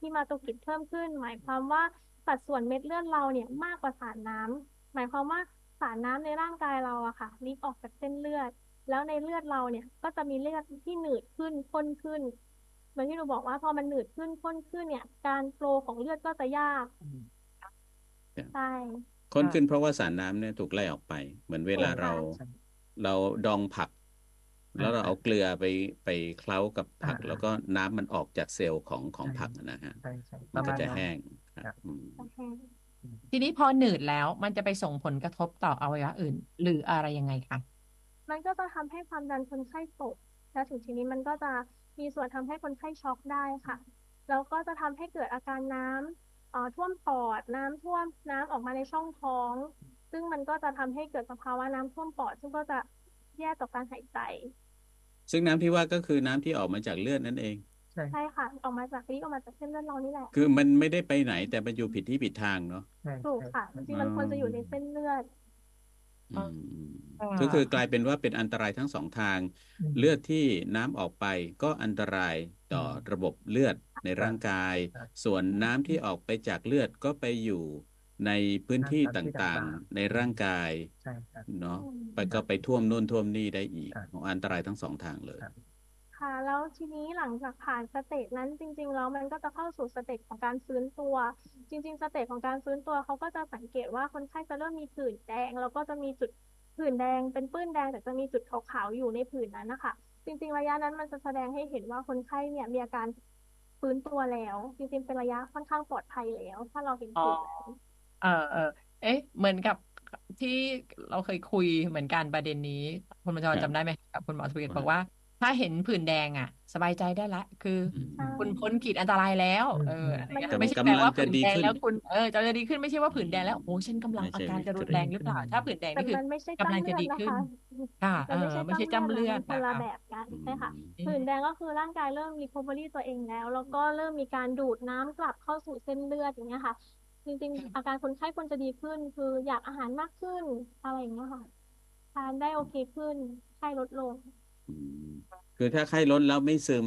ฮิมาโตคิดเพิ่มขึ้น หมายความว่า สัดส่วนเม็ดเลือดเราเนี่ยมากกว่าสารน้ำหมายความว่าสารน้ำในร่างกายเราอะค่ะลีกออกจากเส้นเลือด แล้วในเลือดเราเนี่ยก็จะมีเลือดที่หนืดขึ้นข้นขึ้นเหมือนที่หนูบอกว่าพอมันหนืดขึ้นข้นขึ้นเนี่ย การโฟลว์ของเลือดก็จะยากอืมใช่ค้นขึ้นเพราะว่าสารน้ำเนี่ยถูกไล่ออกไป เหมือนเวลาเราใช่เราดองผัก แล้วเราเอาเกลือไปไปเคล้ากับผักอ่าแล้วก็น้ำมันออกจากเซลล์ของของใช่ผักนะฮะใช่ใช่ปมันระก็มาณจะนั้นแห้ง คครัรับบอืมโอเคทีนี้พอหนืดแล้วมันจะไปส่งผลกระทบต่ออวัยวะอื่น หรืออะไรยังไงคะมันก็จะทำให้ความดันคนไข้ตกแล้วถึงทีนี้มันก็จะมีส่วนทำให้คนไข้ช็อกได้ค่ะ แล้วก็จะทำให้เกิดอาการน้ำเอ่อท่วมปอดน้ำท่วมน้ำออกมาในช่องท้อง ซึ่งมันก็จะทำให้เกิดสภาวะน้ำท่วมปอด ซึ่งก็จะแย่ต่อการหายใจ ซึ่งน้ำที่ว่าก็คือน้ำที่ออกมาจากเลือดนั่นเอง ใช่ใช่ค่ะออกมาจากนี้ออกมาจากเส้นเลือดเรานี่แหละคือมันไม่ได้ไปไหน แต่มันอยู่ผิดที่ผิดทางเนาะใช่ถูกใช่ค่ะจริงๆมันควรจะอยู่ในเส้นเลือดอืมอ่าก็คือกลายเป็นว่าเป็นอันตรายทั้งสองทางอืมเลือดที่น้ำออกไปก็อันตรายต่อระบบเลือดในร่างกายครับส่วนน้ำที่ออกไปจากเลือดก็ไปอยู่ในพื้นที่ตามที่ต่างต่างๆ ในร่างกายใช่ครับเนาะอืมไปก็ไปท่วมนู่นท่วมนี่ได้อีกครับของอันตรายทั้งสองทางเลยครับ ค่ะ แล้วทีนี้หลังจากผ่าน stage นั้นจริง ๆ แล้วมันก็จะเข้าสู่ stage ของการฟื้นตัว จริง ๆ stage ของการฟื้นตัวเขาก็จะสังเกตว่าคนไข้จะเริ่มมีผื่นแดง แล้วก็จะมีจุดผื่นแดง เป็นปื้นแดงแต่จะมีจุดขาวๆอยู่ในผื่นนั้นนะคะจริง ๆ ระยะนั้นมันจะแสดงให้เห็นว่าคนไข้เนี่ยมีอาการฟื้นตัวแล้ว จริงๆเป็นระยะค่อนข้างปลอดภัยแล้ว ถ้าเราเห็นอ๋อผื่นนั้นเออเออเอ๊ะ เหมือนกับที่เราเคยคุยเหมือนกันประเด็นนี้ คุณบัญชรครับจำได้ไหมกับคุณหมอทวีว่าบอกว่า ถ้าเห็นผื่นแดงอะ สบายใจได้ละ คืออืมใช่คุณพ้นขีดอันตรายแล้วอืมเอออะไรเงี้ยกำไม่ใช่กำแปลลังว่าจะผื่นดีแดงขึ้นแล้วคุณเออจะดีขึ้นไม่ใช่ว่าผื่นแดงแล้วโอ้ฉันกำลังไม่อาใช่การจะรุนแรงหรือเปล่า ถ้าผื่นแดงแต่นี่คือมันไม่ใช่กำลังจ้ำจะเลือดดีนะขึ้นคะค่ะมันไม่ใช่เออไม่ใช่จ้ำเลือดจ้ำเลือดนะมันคนละนะคะแบบกันอืมใช่ค่ะอืมผื่นแดงก็คือร่างกายเริ่ม recovery ตัวเองแล้ว แล้วก็เริ่มมีการดูดน้ำกลับเข้าสู่เส้นเลือดอย่างเงี้ยค่ะ จริงๆ อาการคนไข้ควรจะดีขึ้น คืออยากอาหารมากขึ้นอะไรอย่างเงี้ยค่ะทานได้โอเคขึ้นไข้ลดลงอืม คือถ้าไข้ลดแล้วไม่ซึม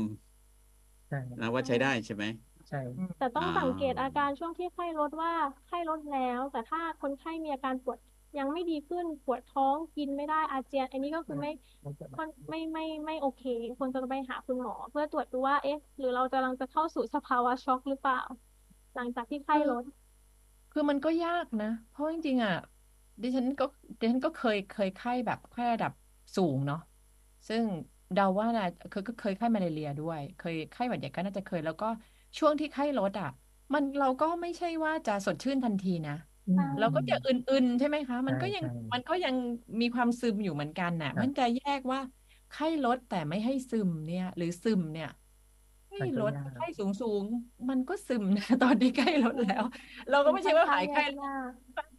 ใช่นะว่าใช้ได้ใช่ไหมใช่แต่ต้องอ่าสังเกตอาการช่วงที่ไข้ลดว่าไข้ลดแล้ว แต่ถ้าคนไข้มีอาการปวดยังไม่ดีขึ้นปวดท้องกินไม่ได้อาเจียน อันนี้ก็คือไม่มันจะค่อนไม่ไม่ไม่โอเคควรจะไปหาคุณหมอ เพื่อตรวจดูว่าเอ๊ะ หรือเรากำลังจะเข้าสู่สภาวะช็อกหรือเปล่า หลังจากที่ไข้ลด คือมันก็ยากนะ เพราะจริงๆอะดิฉันก็ดิฉันก็เคยเคยไข้แบบไข้ระดับสูงเนาะ ซึ่งเดาว่านะเคยก็เคยไข้มาเลาเรียด้วย เคยไข้หวัดใหญ่ก็น่าจะเคย แล้วก็ช่วงที่ไข้ลดอะ มันเราก็ไม่ใช่ว่าจะสดชื่นทันทีนะอืมเราก็จะอึนๆ ใช่ไหมคะ มันก็ใช่ยังใช่มันก็ยังมีความซึมอยู่เหมือนกันน่ะครับมันจะแยกว่าไข้ลดแต่ไม่ให้ซึมเนี่ย หรือซึมเนี่ยไข้มันก็ลดยากไข้สูงสูงๆมันก็ซึมนะตอนที่ไข้ลดแล้ว เราก็ไม่ใช่ว่าหายไข้ยาก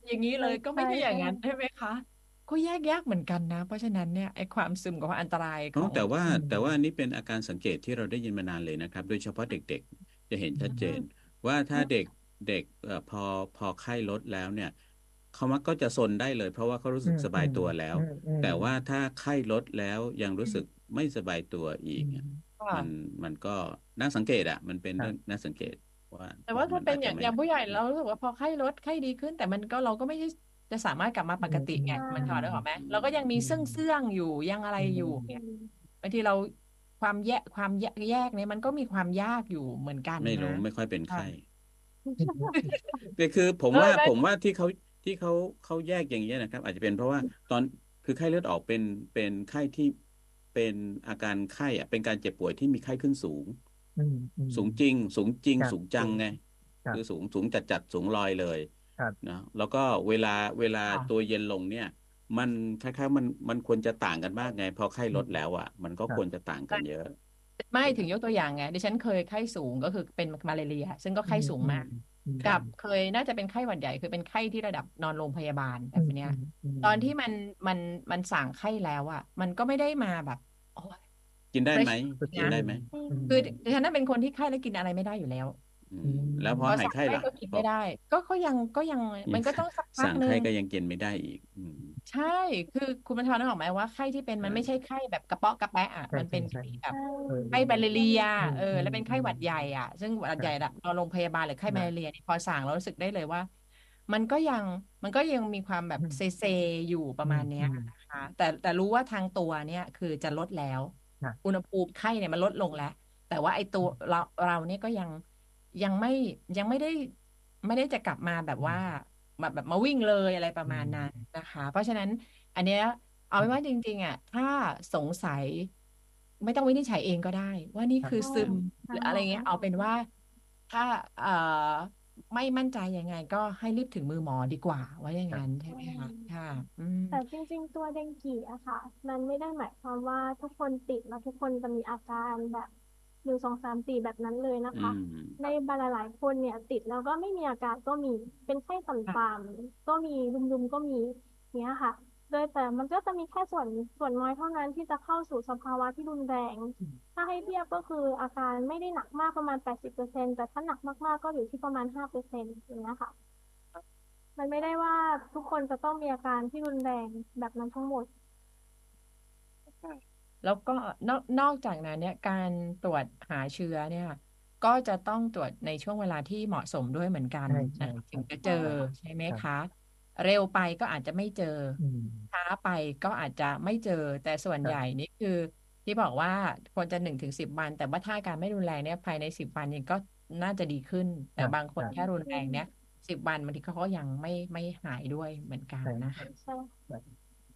อย่างนี้เลยก็ไม่ใช่ใช่อย่างนั้นใช่ใช่ไหมคะ ก็แยกยากเหมือนกันนะ เพราะฉะนั้นเนี่ยไอ้ความซึมกับความอันตรายขอ๋อองแต่ว่าอืมแต่ว่าอันนี้เป็นอาการสังเกตที่เราได้ยินมานานเลยนะครับ โดยเฉพาะเด็กๆ จะเห็นชัดเจน ว่าถ้าเด็กเด็กเอ่อพอพอไข้ลดแล้วเนี่ยเขามักก็จะซนได้เลย เพราะว่าเขารู้สึกอืมสบายตัวแล้วอืมอืมแต่ว่าถ้าไข้ลดแล้วยังรู้สึกไม่สบายตัวอีกอืเนี่ยมค่ะมันมันก็น่าสังเกตอะ มันเป็นครับเรื่องน่าสังเกตว่า แต่ว่าถ้าเป็นมัอย่างจจะอย่างไม่ผู้ใหญ่เรารู้สึกว่าพอไข้ลดไข้ดีขึ้น แต่มันก็เราก็ไม่ได้ จะสามารถกลับมาปกติไงอืมมันถอดได้หรอกไหมเราก็ยังมีเสื่องเสื่องๆอยู่ยังอะไรอยู่อืมเนี่ยบางทีเราความแยกความแยกแยกเนี่ยมันก็มีความยากอยู่เหมือนกัน ไม่รู้นะไม่ค่อยเป็นค่ะไข้แต่คือผมเออว่าได้ผมว่าที่เขาที่เขาเขาแยกอย่างนี้ยนะครับ อาจจะเป็นเพราะว่าตอนคือไข้เลือดออกเป็นเป็นไข้ที่เป็นอาการไข้อะเป็นการเจ็บป่วยที่มีไข้ขึ้นสูงอืมอืมสูงจริง สูงจริงครับสูงจังไงครับคือสูงสูงจัดจัดสูงลอยเลยครับ นะแล้วก็เวลาเวลาค่ะตัวเย็นลงเนี่ย มันคล้ายๆมันมันควรจะต่างกันมากไงพอไข้ลดแล้วอะ มันก็ครับควรจะต่างกันเยอะ ไม่ถึงยกตัวอย่างไงดิฉันเคยไข้สูงก็คือเป็นมาเลเรีย ซึ่งก็ไข้สูงมากอืมกับเคยน่าจะเป็นไข้หวัดใหญ่คือเป็นไข้ที่ระดับนอนโรงพยาบาลแบอืบมเนี้ยอืมตอนที่มันมันมันสั่งไข้แล้วอะ มันก็ไม่ได้มาแบบโอ้ยกินได้ไหมสุดกินได้ไหมอืมคือดิฉันน่ะเป็นคนที่ไข้แล้วกินอะไรไม่ได้อยู่แล้วอืมอืม แล้วพอพอหายสั่งไข้ไข้ล่ะก็กินไม่ได้ ก็ก็ยังก็ยังมันก็ต้องสักพักสั่งหนึ่ไข้งก็ยังกินไม่ได้อีกอืมใช่ คือคุณบรรทอนนึกออกไหมว่าไข้ที่เป็นมันอ่าไม่ใช่ไข้แบบกระเปาะกระแปะอะใช่มันเป็นใช่ไข้แบบใช่เออไข้มาเลเรียอืมเออ แล้วเป็นไข้หวัดใหญ่อะ ซึ่งหวัดใหญ่ละเราโรงพยาบาลหรือไข้ครับมาเลเรียเนี่ยพอสั่งเรารู้สึกได้เลยว่า มันก็ยังมันก็ยังมีความแบบอืมเซเซอยู่ประมาณเนี้ยอืมนะคะแต่แต่รู้ว่าทางตัวเนี่ยคือจะลดแล้วครับอุณหภูมิไข้เนี่ยมันลดลงแล้ว แต่ว่าไอ้ตัวเราเราเนี่ยก็ยัง ยังไม่ยังไม่ได้ไม่ได้จะกลับมาแบบว่าแบบแบบมาวิ่งเลยอะไรประมาณนั้นนะคะ เพราะฉะนั้นอันเนี้ยเอาไว้ว่าจริง ๆอะถ้าสงสัยไม่ต้องวินิจฉัยเองก็ได้ ว่านี่คือซึมหรืออะไรเงี้ย เอาเป็นว่าถ้าเอ่อไม่มั่นใจยังไง ก็ให้รีบถึงมือหมอดีกว่า ว่าอย่างนั้นใช่ไหมคะค่ะอืมแต่จริง ๆ ตัวเดงกีอะค่ะ มันไม่ได้หมายความว่าทุกคนติดแล้วทุกคนจะมีอาการแบบ หนึ่งสองสามสี่แบบนั้นเลยนะคะอืมในบรรหลายๆคนเนี่ยติดแล้วก็ไม่มีอาการก็มีเป็นไข้ต่ำๆก็มีรุมๆก็มีเนี้ยค่ะ โดยแต่มันก็จะมีแค่ส่วนส่วนน้อยเท่านั้นที่จะเข้าสู่สภาวะที่รุนแรง ถ้าให้เทียบก็คืออาการไม่ได้หนักมากประมาณแปดสิบเปอร์เซ็นแต่ถ้าหนักมากๆก็อยู่ที่ประมาณห้าเปอร์เซ็นต์อย่างเงี้ยค่ะ มันไม่ได้ว่าทุกคนจะต้องมีอาการที่รุนแรงแบบนั้นทั้งหมด แล้วก็นอกนอกจากนั้นเนี่ยการตรวจหาเชื้อเนี่ย ก็จะต้องตรวจในช่วงเวลาที่เหมาะสมด้วยเหมือนกันใช่ใช่นะใช่ถึงจะเจอใช่ไหมครับคะ เร็วไปก็อาจจะไม่เจออืมช้าไปก็อาจจะไม่เจอ แต่ส่วนครับใหญ่นี่คือ ที่บอกว่าควรจะหนึ่งถึงสิบวัน แต่ว่าถ้าอาการไม่รุนแรงเนี่ยภายในสิบวันนี้ก็น่าจะดีขึ้น แต่ครับบางคนครับแค่รุนแรงเนี่ยสิบวันบางทีเขาก็ยังไม่ไม่หายด้วยเหมือนกันใช่นะคะใช่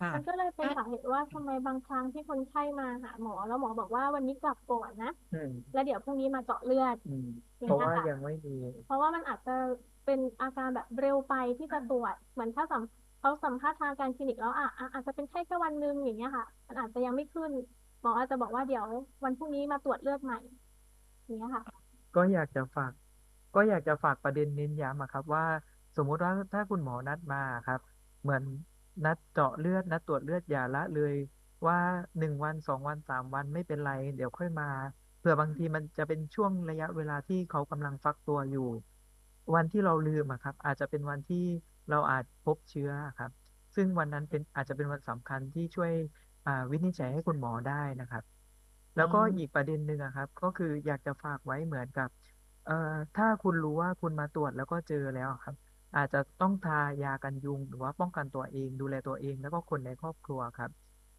ค่ะ มันก็เลยเป็นสาเหตุว่าทำไมบางครั้งที่คนไข้มาหาหมอ แล้วหมอบอกว่าวันนี้กลับก่อนนะอืมแล้วเดี๋ยวพรุ่งนี้มาเจาะเลือดอืมอย่างเพราะเงี้ยว่าค่ะยังไม่มีเพราะว่ามันอาจจะเป็นอาการแบบเร็วไปที่จะตรวจเหมือนถ้าสัมเขาสัมภาษณ์ทางการคลินิกแล้วอะอะอาจจะเป็นแค่แค่วันหนึ่งอย่างเงี้ยค่ะมันอาจจะยังไม่ขึ้นหมออาจจะบอกว่าเดี๋ยววันพรุ่งนี้มาตรวจเลือดใหม่อย่างเงี้ยค่ะ ก็อยากจะฝาก ก็อยากจะฝากประเด็นเน้นย้ำอะครับ ว่าสมมุติว่าถ้าคุณหมอนัดมาครับ เหมือน นัดเจาะเลือด นัดตรวจเลือดอย่าละเลย ว่าหนึ่งวันสองวันสามวันไม่เป็นไร เดี๋ยวค่อยมาเผื่อบางทีมันจะเป็นช่วงระยะเวลาที่เขากำลังฟักตัวอยู่ วันที่เราลืมอะครับ อาจจะเป็นวันที่เราอาจพบเชื้อครับ ซึ่งวันนั้นเป็นอาจจะเป็นวันสำคัญที่ช่วยวินิจฉัยให้คุณหมอได้นะครับ แล้วก็อีกประเด็นหนึ่งครับ ก็คืออยากจะฝากไว้เหมือนกับเอ่อถ้าคุณรู้ว่าคุณมาตรวจแล้วก็เจอแล้วครับ อาจจะต้องทายากันยุง หรือว่าป้องกันตัวเอง ดูแลตัวเองแล้วก็คนในครอบครัวครับ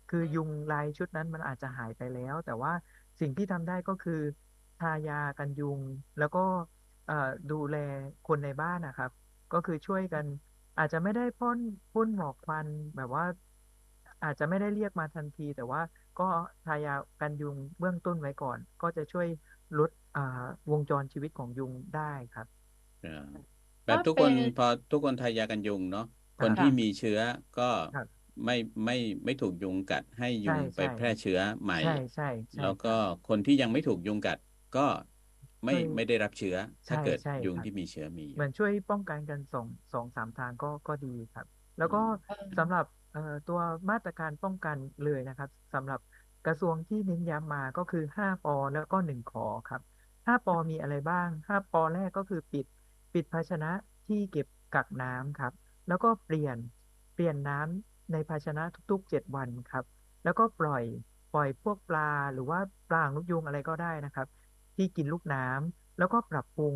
คือยุงลายชุดนั้นมันอาจจะหายไปแล้ว แต่ว่าสิ่งที่ทำได้ก็คือทายากันยุง แล้วก็ดูแลคนในบ้านนะครับ ก็คือช่วยกัน อาจจะไม่ได้พ่นพ่นหมอกควันแบบว่า อาจจะไม่ได้เรียกมาทันที แต่ว่าก็ทายากันยุงเบื้องต้นไว้ก่อน ก็จะช่วยลดวงจรชีวิตของยุงได้ครับ แบบก็ทุกเป็คนนพอทุกคนทายากันยุงเนาะคนค่ะที่มีเชื้อก็ครับไม่ไม่ไม่ถูกยุงกัดให้ยุใช่งไปใช่แพร่เชื้อใหม่ ใช่ใช่ใช่แล้วคก็รับคนที่ยังไม่ถูกยุงกัดก็ไม่ช่วยไม่ได้รับเชื้อ ถ้าใช่เกิดใช่ยุงครับที่มีเชื้อมีอเหมืยู่อนช่วยป้องกันกันสองสองสามทางก็ก็ดีครับ แล้วก็เออสำหรับเอ่อตัวมาตรการป้องกันเลยนะครับสำหรับกระทรวงที่เน้นย้ำมาก็คือ5ปอแล้วก็1ขอครับ5ปอมีอะไรบ้าง5ปอแรกก็คือปิด ปิดภาชนะที่เก็บกักน้ำครับ แล้วก็เปลี่ยนเปลี่ยนน้ำในภาชนะทุกๆ 7 วันครับ แล้วก็ปล่อยปล่อยพวกปลาหรือว่าปลาหางนกยุงอะไรก็ได้นะครับ ที่กินลูกน้ำแล้วก็ปรับปรุง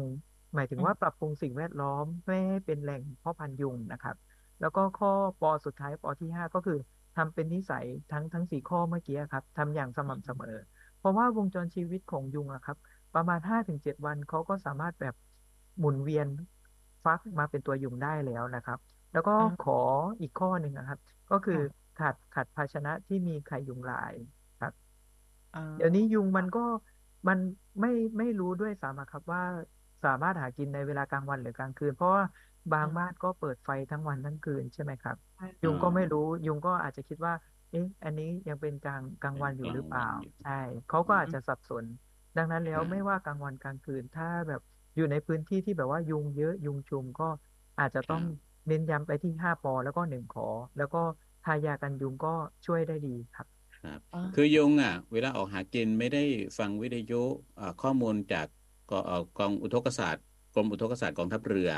หมายถึงว่าปรับปรุงสิ่งแวดล้อมไม่ให้เป็นแหล่งเพาะพันธุ์ยุงนะครับ แล้วก็ข้อปอสุดท้ายปอที่ห้าก็คือทำเป็นนิสัยทั้งทั้งสี่ข้อเมื่อกี้ครับทำอย่างสม่ำเสมอ เพราะว่าวงจรชีวิตของยุงอะครับ ประมาณห้าถึงเจ็ดวันเขาก็สามารถแบบ หมุนเวียนฟักมาเป็นตัวยุงได้แล้วนะครับ แล้วก็อ่าขออีกข้อหนึ่งนะครับ ก็คือค่ะขัดขัดภาชนะที่มีไข่ยุงลายครับอ่าเดี๋ยวนี้ยุงมันก็มันไม่ไม่รู้ด้วยซ้ำอะครับว่าสามารถหากินในเวลากลางวันหรือกลางคืน เพราะว่าบางบ้านก็เปิดไฟทั้งวันทั้งคืนใช่ไหมครับ ยุงก็ไม่รู้ยุงก็อาจจะคิดว่า เอ๊ะ อันนี้ยังเป็นกลางกลางเป็นวันอยู่กลาหงรือเปวันล่าอยู่ใช่เขาก็อือาจมจะสับสน ดังนั้นแล้ควรับไม่ว่ากลางวันกลางคืนถ้าแบบ อยู่ในพื้นที่ที่แบบว่ายุงเยอะยุงชุมก็อาจจะคต้รัองบเน้นย้ำไปที่ห้าปอแล้วก็หนึ่งขอ แล้วก็ทายากันยุงก็ช่วยได้ดีครับครับอ๋อคือยุงอะ เวลาออกหากินไม่ได้ฟังวิทยุอ่าข้อมูลจากกเอ่อกองอุทกศาสตร์กรมอุทกศาสตร์กองทัพเรือ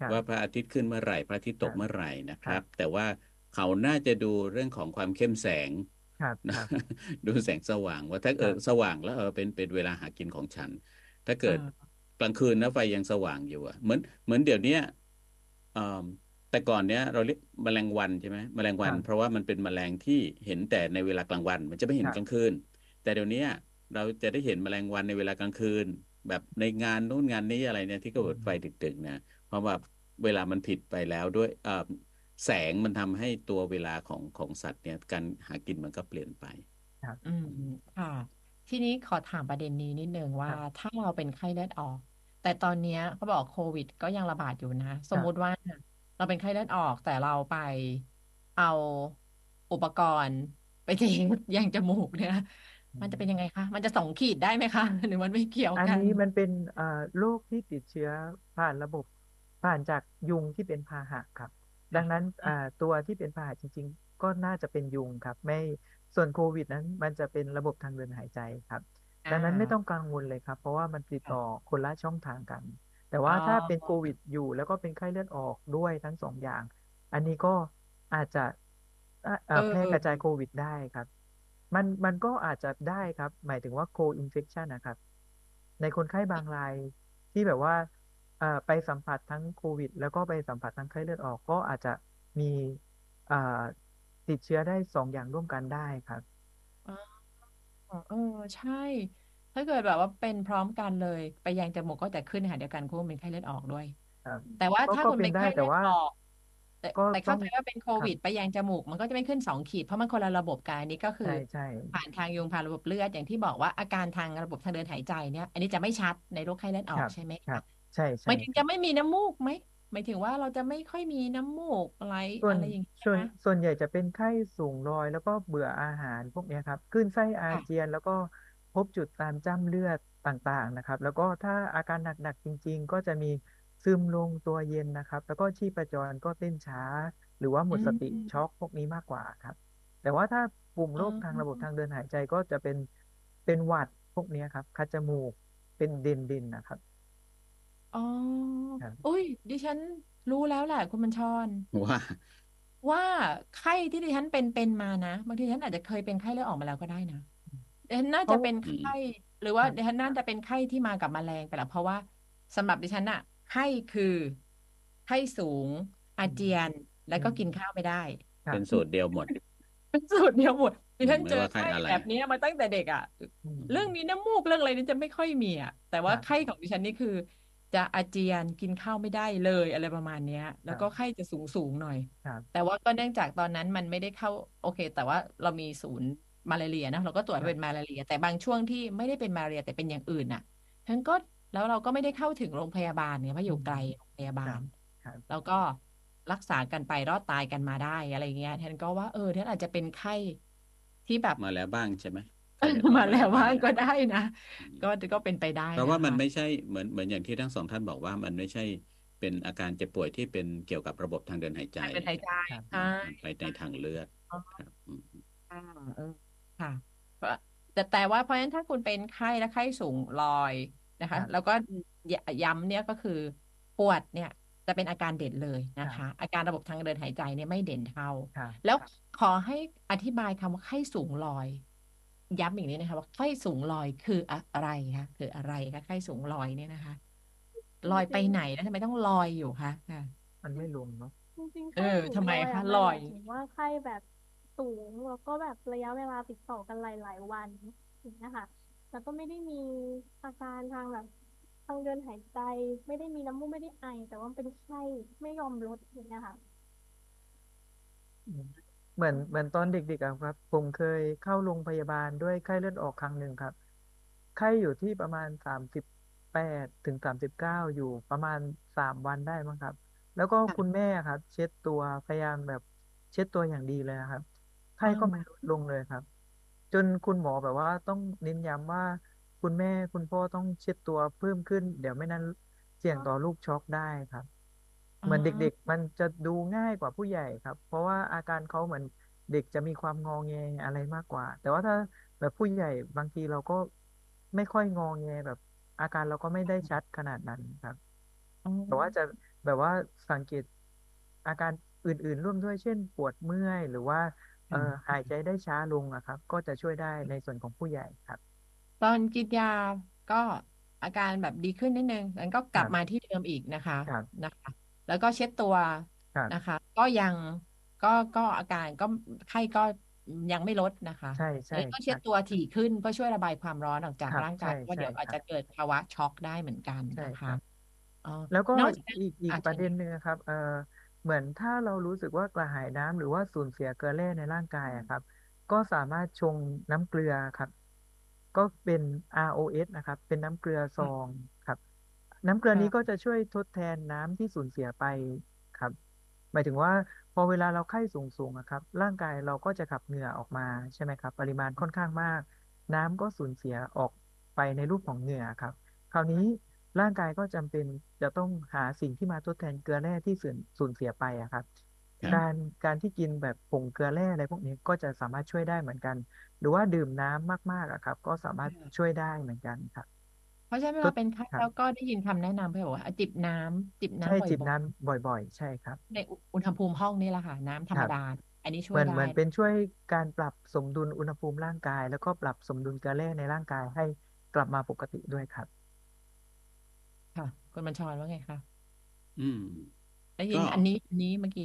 ครับว่าพระอาทิตย์ขึ้นเมื่อไหร่ พระอาทิตย์คตรักบเมื่อไหร่นะคครัรับบแต่ว่าเขาน่าจะดูเรื่องของความเข้มแสงครับนะครับครับดูแสงสว่างว่าถ้าคเอรัอบสว่างแล้วเออเป็นเป็นเวลาหากินของฉัน ถ้าเอเกิดอ กลางคืนนะไฟยังสว่างอยู่อะเหมือนเหมือนเดี๋ยวเนี้ยเอ่อแต่ก่อนเนี้ยเราเรียกแมลงวันใช่ไหมแมลงควันรับเพราะว่ามันเป็นแมลงที่เห็นแต่ในเวลากลางวัน มันจะไม่เห็คนรับกลางคืน แต่เดี๋ยวเนี้ยเราจะได้เห็นแมลงวันในเวลากลางคืน แบบในงานนู้นงานนี้อะไรเนี่ยที่ก็อืเปิดมไฟดึกๆนะเพราะว่าเวลามันผิดไปแล้วด้วยเอ่อแสงมันทำให้ตัวเวลาของของสัตว์เนี่ยการหากินมันก็เปลี่ยนไปครับอืมค่ะ ทีนี้ขอถามประเด็นนี้นิดนึงคว่ารับถ้าเราเป็นไข้เลือดออก แต่ตอนเนี้ยเขาบอกโควิด ก็ยังระบาดอยู่นะสคมรับมุติว่าเราเป็นไข้เลือดออก แต่เราไปเอาอุปกรณ์ไปทิ้งยางจมูกเนี่ยอืมันจะมเป็นยังไงคะ มันจะสองขีดได้ไหมคะ หรือมันไม่เกี่ยวอันกันนี้มันเป็นเอ่อโรคที่ติดเชื้อผ่านระบบผ่านจากยุงที่เป็นพาหะครับ ดัค่ะงนั้นอ่าตัวที่เป็นพาหะจริง ๆ ก็น่าจะเป็นยุงครับ ไม่ ส่วนโควิดนั้นมันจะเป็นระบบทางเดินหายใจครับอ่าดังนั้นไม่ต้องกังวลเลยครับ เพราะว่ามันติดค่ะต่อคนละช่องทางกัน แต่อ๋ว่าอถ้าเป็นโควิดอยู่แล้วก็เป็นไข้เลือดออกด้วยทั้งสองอย่าง อันนี้ก็อาจจะอะเอเอ่ออแพร่เออกระจายโควิดได้ครับ มันมันก็อาจจะได้ครับ หมายถึงว่า co-infection นะครับ ในคนไข้บางรายที่แบบว่าเอ่อไปสัมผัสทั้งโควิด แล้วก็ไปสัมผัสทั้งไข้เลือดออกก็อาจจะมีเอ่อ ติดเชื้อได้สองอย่างร่วมกันได้ครับ อ๋อเออ ใช่ ถ้าเกิดแบบว่าเป็นพร้อมกันเลย ไปแยงจมูกก็จะขึ้นในขณะเดียวกันคุณเป็นไข้เลือดออกด้วย ครับ แต่ว่าก็ถ้าก็คุณเป็เป็นนได้ไข้แต่เลือดว่าออก แต่ก็แต่ต้เข้าองใจว่าเป็นโคครับวิดไปแยงจมูก มันก็จะไม่ขึ้นสองขีดเพราะมันคนละระบบกันอันนี้ก็คืใช่อใช่ผ่านทางยุงผ่านระบบเลือดอย่างที่บอกว่าอาการทางระบบทางเดินหายใจเนี่ย อันนี้จะไม่ชัดในโรคไข้เลือดอคอกรับใช่ไหมครัคะบ ใช่หใช่มายถึงครัจะบไม่มีน้ำมูกไหม หมายถึงว่าเราจะไม่ค่อยมีน้ำมูกอะไรส่วนอะไรอย่างนี้ใช่ส่วนไหมส่วนใหญ่จะเป็นไข้สูงรอย แล้วก็เบื่ออาหารพวกเนี้ยครับคลื่นไส้อาค่ะเจียน แล้วก็พบจุดตามจ้ำเลือดต่างๆนะครับ แล้วก็ถ้าอาการหนักๆจริง ๆ ก็จะมีซึมลงตัวเย็นนะครับ แล้วก็ชีพจรก็เต้นช้า หรือว่าหมอืดสติมช็อกพวกนี้มากกว่าครับ แต่ว่าถ้ากลุ่มอ๋โรอคทางระบบทางเดินหายใจก็จะเป็นเป็นหวัดพวกเนี้ยครับคัดจมูกเป็นเด่นๆนะครับ อ๋อ ครับอุ้ย ดิฉันรู้แล้วแหละคุณบัญชร ว่าว่าไข้ที่ดิฉันเป็นเป็นมานะบางทีดิฉันอาจจะเคยเป็นไข้เลือดออกมาแล้วก็ได้นะดิฉันน่าเพจะราะเป็นอืมไข้ หรือว่าครับดิฉันน่าจะเป็นไข้ที่มากับแมลงไปแล้วเพราะว่าสำหรับดิฉันอะไข้คือไข้สูง อาอืมเจียนแล้วอืก็มกินข้าวไม่ได้ ครัเป็บนสูตรเดียวหมด เป็นสูตรเดียวหมดดิอืมฉันไม่เจอว่าไข้ไข้อะไร แบบนี้มาตั้งแต่เด็กอะอืมเรื่องมีน้ำมูกเรื่องอะไรนี่จะไม่ค่อยมีอะแต่คว่ารับไข้ของดิฉันนี่คือ จะอาเจียนกินข้าวไม่ได้เลยอะไรประมาณเนี้ยคแล้รัวบก็ไข้จะสูงสูงหน่อยครับแต่ว่าก็เนื่องจากตอนนั้นมันไม่ได้เข้าโอเค แต่ว่าเรามีศูนย์มาลาเรียนะเราก็ตรวจครัเป็บนมาลาเรีย แต่บางช่วงที่ไม่ได้เป็นมาลาเรียแต่เป็นอย่างอื่นน่ะฉันก็แล้วเราก็ไม่ได้เข้าถึงโรงพยาบาลเนี่ยเพราะออืยู่มไกลโรงพยาคบารัลบครับแล้วก็รักษากันไปรอดตายกันมาได้อะไรเงี้ยฉันก็ว่าเออฉันอาจจะเป็นไข้ที่แบบมาแล้วบ้างใช่ไหม ไข้เลือดออกมามาแล้แล้ววบ้าบ้างงก็ได้นะอืมก็ก็เป็นไปได้เพราะว่านะมันคะไม่ใช่เหมือนเหมือนอย่างที่ทั้งสองท่านบอกว่ามันไม่ใช่เป็นอาการเจ็บป่วยที่เป็นเกี่ยวกับระบบทางเดินหายใจการเป็นหายใจครับอืใช่มมันไปในทางเลือดครับอืมค่ะเออค่ะเพราะแต่แต่ว่าเพราะฉะนั้นถ้าคุณเป็นไข้และไข้สูงลอยนะครัคะบแล้วก็ยย้ำเนี่ยก็คือปวดเนี่ยจะเป็นอาการเด่นเลยครันะบคะ อาการระบบทางเดินหายใจเนี่ยไม่เด่นเท่าครับแล้วขอให้อธิบายคำว่าไข้สูงลอย ย้ำอีกนิดนะคะว่าไข้สูงลอยคืออะไรคะคืออะไรคะไข้สูงลอยเนี่ยนะคะ ลอยไปไหนแล้วทำไมต้องลอยอยู่คะค่ะมันไม่รวมเนาะจริงๆเอไข้อสูงทำไมลอยคะอะมันลหอมายยถึงว่าไข้แบบสูงแล้วก็แบบระยะเวลาติดต่อกันหลาย ๆ วันอย่างนี้ยค่ะแล้วก็ไม่ได้มีอาการทางแบบทางเดินหายใจ ไม่ได้มีน้ำมูกไม่ได้ไอ แต่ว่าเป็นไข้ไม่ยอมลดอย่างเงี้ยค่ะอืม เหมือนเหมือนตอนเด็กๆอะครับ ผมเคยเข้าโรงพยาบาลด้วยไข้เลือดออกครั้งหนึ่งครับ ไข้อยู่ที่ประมาณสามสิบแปดถึงสามสิบเก้าอยู่ประมาณสามวันได้มั้งครับ แล้วก็ค่ะคุณแม่ครับ เช็ดตัวพยายามแบบเช็ดตัวอย่างดีเลยนะครับพไข้อ้าก็วไม่ลดลงเลยครับ จนคุณหมอแบบว่าต้องเน้นย้ำว่าคุณแม่คุณพ่อต้องเช็ดตัวเพิ่มขึ้น เดี๋ยวไม่นั้นเสี่ยงต่อลูกช็อกได้ครับอ๋อ เหมือนเด็ก ๆ มันจะดูง่ายกว่าผู้ใหญ่ครับ เพราะว่าอาการเขาเหมือนเด็กจะมีความงอแงอะไรมากกว่า แต่ว่าถ้าแบบผู้ใหญ่บางทีเราก็ไม่ค่อยงอแงแบบ อาการเราก็ไม่ได้ชัดขนาดนั้นครับ อ๋อแต่ว่าจะแบบว่าสังเกตอาการอื่น ๆ ร่วมด้วยเช่น ปวดเมื่อยหรือว่าเอ่อหายใจได้ช้าลงอะครับ ก็จะช่วยได้ในส่วนของผู้ใหญ่ครับตอนกินยาก็อาการแบบดีขึ้นนิดนึงแล้วก็กลับครับมาที่เดิมอีกนะคะครับ นะคะ แล้วก็เช็ดตัวครับนะคะ ก็ยังก็ก็อาการก็ไข้ก็ยังไม่ลดนะคะใช่ใช่แล้วก็คเช็ดรับตัวถี่ขึ้นเพื่อช่วยระบายความร้อนออกจากครับร่างกายใช่เพราะว่าใช่เดี๋ยวอาจครัจะบเกิดภาวะช็อกได้เหมือนกันใช่นะครัคะบอ๋อแล้วก็นอกจากนั้นอีกอีกอะประเชิเด็ญนหนึ่งนะครับเอ่อเหมือนถ้าเรารู้สึกว่ากระหายน้ำหรือว่าสูญเสียเกลือแร่ในร่างกายอะครับ ก็สามารถชงน้ำเกลือครับ ก็เป็น ROS นะครับ เป็นน้ำเกลือซองครับ น้ำเกลือค่ะนี้ก็จะช่วยทดแทนน้ำที่สูญเสียไปครับ หมายถึงว่าพอเวลาเราไข้สูงๆอะครับ ร่างกายเราก็จะขับเหงื่อออกมาใช่ไหมครับ ปริมาณค่อนข้างมาก น้ำก็สูญเสียออกไปในรูปของเหงื่อครับ คราวนี้ร่างกายก็จำเป็นจะต้องหาสิ่งที่มาทดแทนเกลือแร่ที่สูญสูญเสียไปอะครับครับ การการที่กินแบบผงเกลือแร่อะไรพวกนี้ก็จะสามารถช่วยได้เหมือนกัน หรือว่าดื่มน้ำมากๆอะครับ ก็สามารถช่วยได้เหมือนกันครับ เพราะฉะนั้นเวทลาดเป็นไข้ครับ แล้วก็ได้ยินคำแนะนำเพื่อนบอกว่าอะจิบน้ำจิบใช่น้ำบ่จิบอยน้ำบ่อยๆ ใช่ครับ ๆ ในอุณหภูมิห้องนี่แหละค่ะ น้ำธรครมรับ ดา อันนี้ช่เหวยมือนได้เหมือนเป็นช่วยการปรับสมดุลอุณหภูมิร่างกาย แล้วก็ปรับสมดุลเกลือแร่ในร่างกายให้กลับมาปกติด้วยครับ ค่ะคุณบัญชรว่าไงคะอืม ได้ยินก็อันนี้อันนี้เมื่อกี้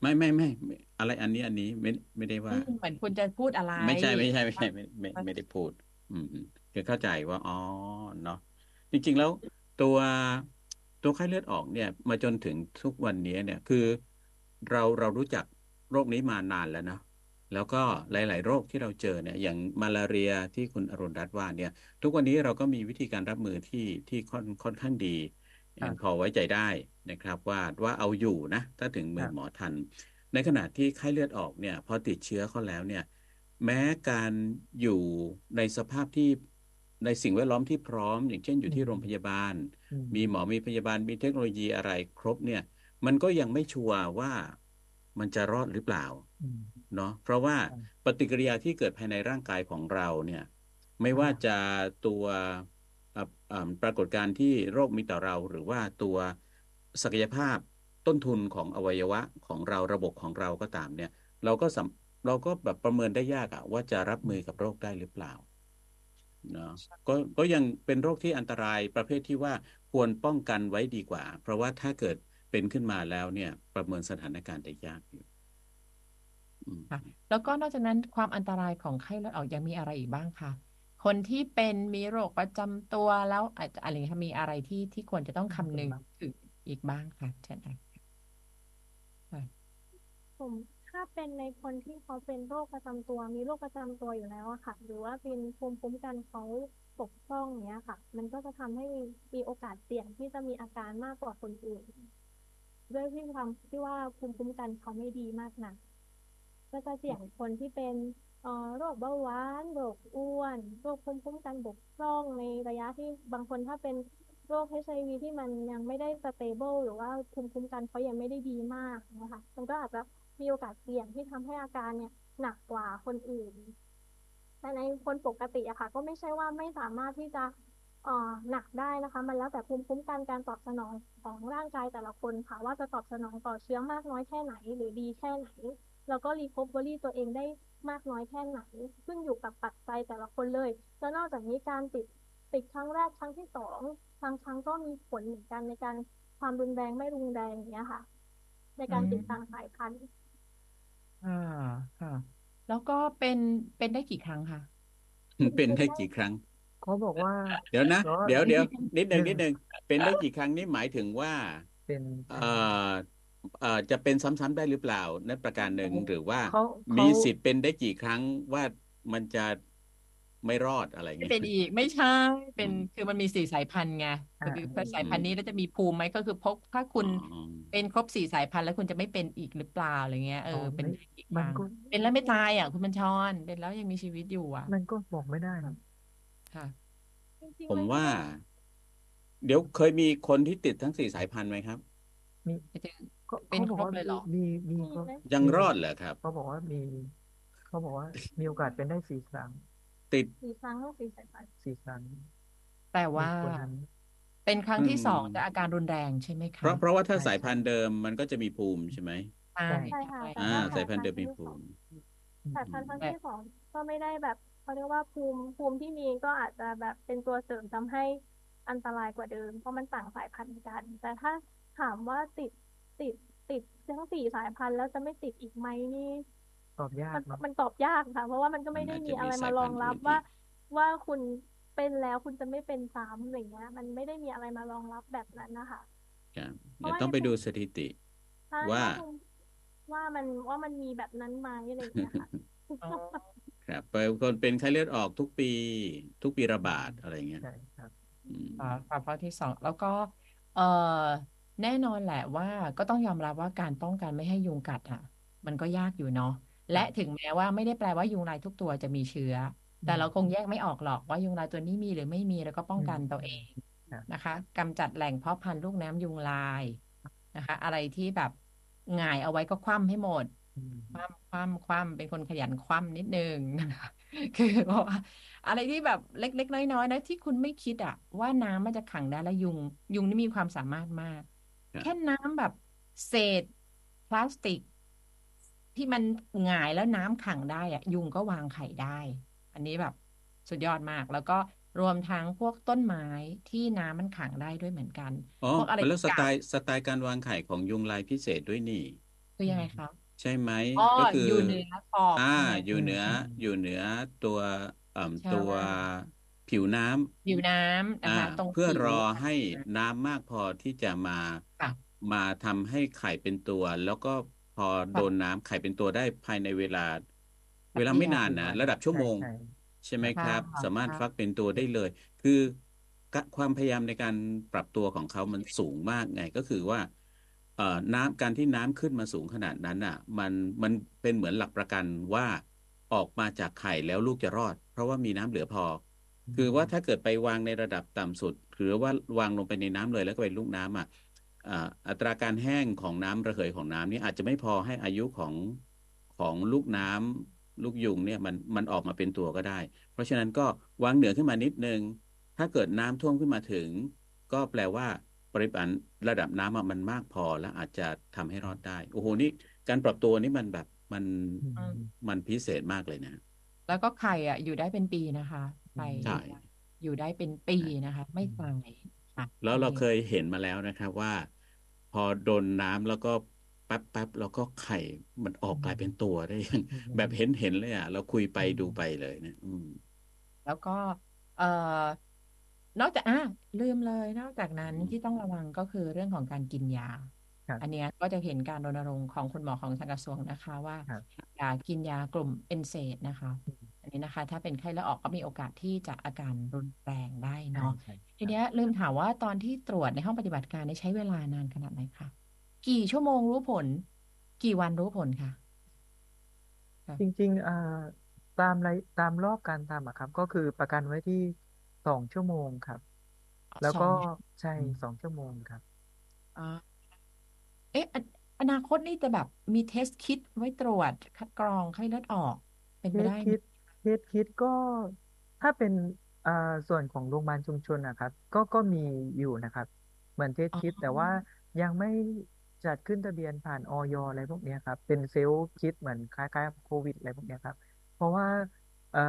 ไม่ไม่ไม่ไม่อะไรอันนี้อันนี้ไม่ไม่ได้อืว่า มเหมือนคุณจะพูดอะไร ไม่ใช่ไม่ใช่ไม่ใช่ไม่ไม่ไม่ได้พูด อืม อืมคือเข้าใจว่าอ๋อเนาะจริง ๆ แล้วตัวตัวไข้เลือดออกเนี่ย มาจนถึงทุกวันนี้เนี่ยคือเราเรารู้จักโรคนี้มานานแล้วนะแล้วก็หลาย ๆ โรคที่เราเจอเนี่ย อย่างมาลาเรียที่คุณอรุณรัตน์ว่าเนี่ย ทุกวันนี้เราก็มีวิธีการรับมือที่ที่ค่อนค่อนข้างดีครับพอไว้ใจได้นะครับ ว่าว่าเอาอยู่นะ ถ้าถึงมืคอรับหมอทัน ในขณะที่ไข้เลือดออกเนี่ย พอติดเชื้อเขาแล้วเนี่ย แม้การอยู่ในสภาพที่ ในสิ่งแวดล้อมที่พร้อม อย่างเช่นอยู่ที่อืมโรงพยาบาลอืมมีหมอมีพยาบาลมีเทคโนโลยีอะไรครบเนี่ย มันก็ยังไม่ชัวร์ว่ามันจะรอดหรือเปล่าอืมเนาะเพราะว่าใช่ปฏิกิริยาที่เกิดภายในร่างกายของเราเนี่ย ไม่ว่าจะตัวเอ่อเอ่อปรากฏการณ์ที่โรคมีต่อเรา หรือว่าตัวศักยภาพต้นทุนของอวัยวะของเราระบบของเราก็ตามเนี่ย เราก็สำเราก็แบบประเมินได้ยากอะว่าจะรับมือกับโรคได้หรือเปล่าเนาะก็ก็ยังเป็นโรคที่อันตรายประเภทที่ว่าควรป้องกันไว้ดีกว่า เพราะว่าถ้าเกิดเป็นขึ้นมาแล้วเนี่ย ประเมินสถานการณ์ได้ยากอยู่อืมค่ะแล้วก็นอกจากนั้นความอันตรายของไข้เลือดออกยังมีอะไรอีกบ้างคะคนที่เป็นมีโรคประจำตัวแล้วอาจจะอะไรอย่างเงี้ยค่ะมีอะไรที่ที่ควรจะต้องคำนึงถึงอีกบ้างคะเช่นอะไรค่ะผม ถ้าเป็นในคนที่เขาเป็นโรคประจำตัว มีโรคประจำตัวอยู่แล้วอะค่ะ หรือว่าเป็นภูมิคุ้มกันเขาปกพร่องเนี้ยค่ะ มันก็จะทำให้มีโอกาสเสี่ยงที่จะมีอาการมากกว่าคนอื่น ด้วยที่ความที่ว่าภูมิคุ้มกันเขาไม่ดีมากนักก็จะเสี่ยงคนที่เป็นโรคเบาหวานโรคอ้วนโรคภูมิคุ้มกันบกพร่องในระยะที่บางคนถ้าเป็นโรค HIV ที่มันยังไม่ได้สเตเบิลหรือว่าภูมิคุ้มกันเขายังไม่ได้ดีมากนะคะมันก็อาจจะ มีโอกาสเสี่ยงที่ทำให้อาการเนี่ยหนักกว่าคนอื่น แต่ในคนปกติอะค่ะ ก็ไม่ใช่ว่าไม่สามารถที่จะเอ่อหนักได้นะคะ มันแล้วแต่ภูมิคุ้มกันการตอบสนองของร่างกายแต่ละคนค่ะ ว่าจะตอบสนองต่อเชื้อมากน้อยแค่ไหน หรือดีแค่ไหน แล้วก็รีค o เ e อรี่ตัวเองได้มากน้อยแค่ไหน ขึ้นอยู่กับปัจจัยแต่ละคนเลย แล้วนอกจากนี้การติดติดครั้งแรกครั้งที่สองบางครั้งก็มีผลเหมือนกันในการความรุนแรงไม่รุนแรงอย่างเงี้ยค่ะ ในการติดตามสายพันธุ์ อ่าค่ะ แล้วก็เป็นเป็นได้กี่ครั้งคะเป็นได้กี่ครั้ง เขาบอกว่าเดี๋ยวนะเพราะเดี๋ยวเดี๋ยวนิดหนึ่งหนึ่งนิดหนึ่งเป็นได้กี่ครั้งนี่หมายถึงว่าเป็นเอ่อเอ่อจะเป็นซ้ำๆได้หรือเปล่านั่นประการหนึ่งหรือว่า เขามีเขาสิทธิ์เป็นได้กี่ครั้งว่ามันจะ ไม่รอดอะไรไม่เงี้ยเป็นอีกไม่ใช่เป็อืนมคือมันมีสี่สายพันธุ์ไงอ่าคือถ้าสายอืพันมธุ์นี้แล้วจะมีภูมิไหมก็คือพกถ้าคุณอ๋อเป็นครบสี่สายพันธุ์แล้วคุณจะไม่เป็นอีกหรือเปล่าอะไรเงี้ยเออ๋ออเป็นไม่ได้อีกมันทางก็เป็นแล้วไม่ตายอะคุณบัญชรเป็นแล้วยังมีชีวิตอยู่อะ มันก็บอกไม่ได้นะค่ะจริงผๆมมันก็ว่า เดี๋ยวเคยมีคนที่ติดทั้งสี่สายพันธุ์ไหมครับมีไปถึงก็เป็นเขาบอครกบว่าเลยเหรอมีมีมีก็ไหมยังมีรอดเหรอครับเขาบอกว่ามี เขาบอกว่ามีโอกาสเป็นได้สี่ครั้ง ติดสี่ครั้งลูกสี่สายพันธุ์สี่ครั้ง แต่มีว่าคนนั้นเป็นครั้งอืที่สองมจะอาการรุนแรงใช่ไหมเพคะราะเพราะว่าถ้าใช่สายใช่พันธุ์เดิมมันก็จะมีภูมิใช่ไหมใช่ใช่ใช่ค่ะใช่แต่อ่าว่าสายพันธุ์เดิมมีที่ภูสองมิอืมสายพันธุ์ครั้งแต่ที่สองก็ไม่ได้แบบเขาเรียกว่าภูมิภูมิที่มีก็อาจจะแบบเป็นตัวเสริมทำให้อันตรายกว่าเดิม เพราะมันต่างสายพันธุ์กัน แต่ถ้าถามว่าติดติดติดทั้งสี่สายพันธุ์แล้วจะไม่ติดอีกไหมนี่ ตอบยากมันเนาะมันตอบยากค่ะ เพราะว่ามันก็มัไม่นได้อาจมีจะอะมีไรสามายรอพังนธุ์รับอื่นว่าอีกว่าคุณเป็นแล้วคุณจะไม่เป็นซ้ำอะไรเงี้ย มันไม่ได้มีอะไรมารองรับแบบนั้นนะคะครับเพเดี๋ยวราะว่าต้องในไปภูดูมิสถิติใช่ว่าว่าภูมิว่ามันว่ามันมีแบบนั้นไหมอะไรเงี้ยค่ะอ๋อครับไปคนเป็นไข้เลือดออกทุกปี ทุกปีระบาดอะไรเงี้ยใช่ครับอืมอ่าความข้อที่สองแล้วก็ เออแน่นอนแหละว่าก็ต้องยอมรับว่าการป้องกันไม่ให้ยุงกัดอะ มันก็ยากอยู่เนาะ และถึงแม้ว่าไม่ได้แปลว่ายุงลายทุกตัวจะมีเชื้อ แต่เราคงแยกไม่ออกหรอกว่ายุงลายตัวนี้มีหรือไม่มีแล้วก็ป้องกันตัวเองครับนะคะกำจัดแหล่งเพาะพันธุ์ลูกน้ำยุงลายนะคะ อะไรที่แบบหง่ายเอาไว้ก็คว่ำให้หมดอืมคว่ำคว่ำคว่ำเป็นคนขยันคว่ำนิดนึงนะคะคือเพราะว่าอะไรที่แบบเล็กๆน้อยๆนะที่คุณไม่คิดอะว่าน้ำมันจะขังได้และยุง ยุงนี่มีความสามารถมากครับแค่น้ำแบบเศษพลาสติก ที่มันหงายแล้วน้ำขังได้อะยุงก็วางไข่ได้ อันนี้แบบสุดยอดมากแล้วก็รวมทั้งพวกต้นไม้ที่น้ำมันขังได้ด้วยเหมือนกันอ๋อพวกอะไรเป็นเรื่องสที่ไตกาบล์สไตล์การวางไข่ของยุงลายพิเศษด้วยนี่คือยังไงครับใช่ไหมอ๋อก็คืออยู่เหนือขอบอ่าใช่ไหมอยู่เหนืออืมอยู่เหนือตัวเอ่มใช่ตัวผิวน้ำผิวน้ำนะอ่าคะตรงเพื่อผิวรอให้น้ำมากพอที่จะมาค่ะมาทำให้ไข่เป็นตัว แล้วก็พ อโดนน้ำไข่เป็นตัวได้ภายในเวลา เวลาไม่นานนะระดับชั่วโมง ใช่ใช่ไหมค่ะครับ สามารถค่ะฟักเป็นตัวได้เลย คือกะความพยายามในการปรับตัวของเขามันสูงมากไงก็คือว่าเอ่อน้ำการที่น้ำขึ้นมาสูงขนาดนั้นอะ มันมันเป็นเหมือนหลักประกันว่าออกมาจากไข่แล้วลูกจะรอด เพราะว่ามีน้ำเหลือพอ คือว่าถ้าเกิดไปวางในระดับต่ำสุด หรือว่าวางลงไปในน้ำเลยแล้วก็เป็นลูกน้ำอะ อ่าอัตราการแห้งของน้ำระเหยของน้ำนี่อาจจะไม่พอให้อายุของของลูกน้ำลูกยุงเนี่ยมันมันออกมาเป็นตัวก็ได้ เพราะฉะนั้นก็วางเหนือขึ้นมานิดนึง ถ้าเกิดน้ำท่วมขึ้นมาถึง ก็แปลว่าปริมาณระดับน้ำอะมันมากพอและอาจจะทำให้รอดได้ โอ้โหนี่การปรับตัวนี่มันแบบมันอืมมันพิเศษมากเลยนะ แล้วก็ไข่อะอยู่ได้เป็นปีนะคะไข่ใช่อยู่ได้เป็นปีนะคะ ไม่ตายค่ะ แล้วเรานี่เคยเห็นมาแล้วนะครับว่า พอโดนน้ำแล้วก็แป๊บแป๊บแล้วก็ไข่มันออกกลายเป็นตัวได้อย่างอืมแบบเห็นเห็นเลยอะเราคุยไปดูไปเลยนะอืม แล้วก็ เอ่อนอกจากอะลืมเลย นอกจากนั้นอืมที่ต้องระวังก็คือเรื่องของการกินยาครับอันเนี้ยก็จะเห็นการรณรงค์ของคุณหมอของทางกระทรวงนะคะ ว่าครับอย่ากินยากลุ่มเอนเซดนะคะอั นนี้นะคะ ถ้าเป็นไข้เลือดออกก็มีโอกาสที่จะอาการรุนแรงได้ใช่เนาะใช่ทีเนี้ยลืมถามว่าตอนที่ตรวจในห้องปฏิบัติการนี่ใช้เวลานานขนาดไหนคะกี่ชั่วโมงรู้ผล กี่วันรู้ผลคะจริงๆอ่าตามระตามรอบการทำอะครับ ก็คือประกันไว้ที่สองชั่วโมงครับ แล้วสอก็งใช่สองชั่วโมงครับอ่าเอ๊ะออนาคตนี่จะแบบมีเทสคิดไว้ตรวจคัดกรองไข้เลือดออก เป็นเคไปสได้ไหมคิดเคสคิดก็ถ้าเป็นอ่าส่วนของโรงพยาบาลชุมชนนะครับ ก็ก็มีอยู่นะครับ เหมือนเทสอ๋อ คิด แต่ว่ายังไม่จัดขึ้นทะเบียนผ่านออยอะไรพวกเนี้ยครับ เป็นเซลล์คิดเหมือนคล้ายๆโควิดอะไรพวกเนี้ยครับ เพราะว่าเอ่อ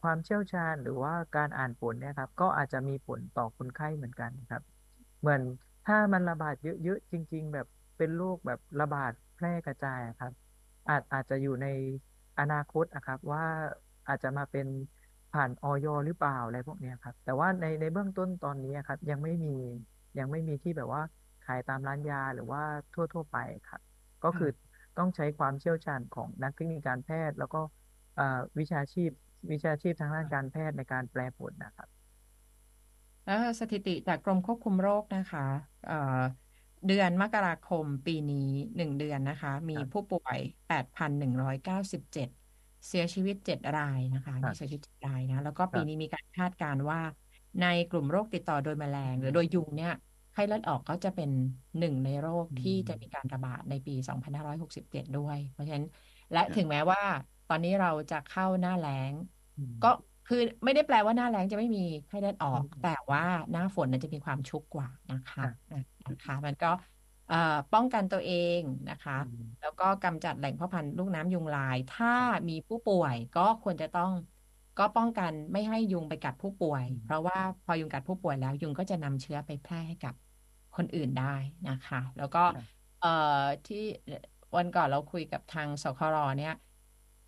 ความเชี่ยวชาญหรือว่าการอ่านผลเนี่ยครับ ก็อาจจะมีผลต่อคนไข้เหมือนกันครับ เหมือนถ้ามันระบาดเยอะๆจริง ๆ แบบเป็นโรคแบบระบาดแพร่กระจายอะครับ อาจอาจจะอยู่ในอนาคตนะครับว่า อาจจะมาเป็นผ่านออยหรือเปล่าอะไรพวกนี้ครับ แต่ว่าในในเบื้องต้นตอนนี้ครับ ยังไม่มียังไม่มีที่แบบว่าขายตามร้านยาหรือว่าทั่วทั่วไปครับก็คือต้องใช้ความเชี่ยวชาญของนักเทคนิคการแพทย์ แล้วก็วิชาชีพวิชาชีพทางด้านการแพทย์ในการแปลผลนะครับแล้วสถิติจากกรมควบคุมโรคนะคะเดือนมกราคมปีนี้หนึ่งเดือนนะคะ มีผู้ป่วยแปดพันหนึ่งร้อยเก้าสิบเจ็ด เก้าสิบเจ็ดเสียชีวิตเจ็ดรายนะคะครัมีบเสียชีวิตเจ็ดรายนะ แล้วก็คปีรับนี้มีการคาดการณ์ว่า ในกลุ่มโรคติดต่อโดยแมลง หรือโดยยุงเนี่ยไข้เลือดออกก็จะเป็นหนึ่งในโรคอืที่มจะมีการระบาดในปี 2567 ด้วย เพราะฉะนั้น และครับถึงแม้ว่า ตอนนี้เราจะเข้าหน้าแล้งอืมก็คือไม่ได้แปลว่าหน้าแล้งจะไม่มีไข้เลือดออกอืมแต่ว่าหน้าฝนนั้นจะมีความชุกกว่านะคะครับอะนะคะ มันก็เอ่อ ป้องกันตัวเองนะคะอืมแล้วก็กำจัดแหล่งเพาะพันธุ์ลูกน้ำยุงลาย ถ้ามีผู้ป่วยก็ควรจะต้องก็ป้องกันไม่ให้ยุงไปกัดผู้ป่วยอืมเพราะว่าพอยุงกัดผู้ป่วยแล้วยุงก็จะนำเชื้อไปแพร่ให้กับคนอื่นได้นะคะ แล้วก็ครับเอ่อที่วันก่อนเราคุยกับทางสครเนี่ย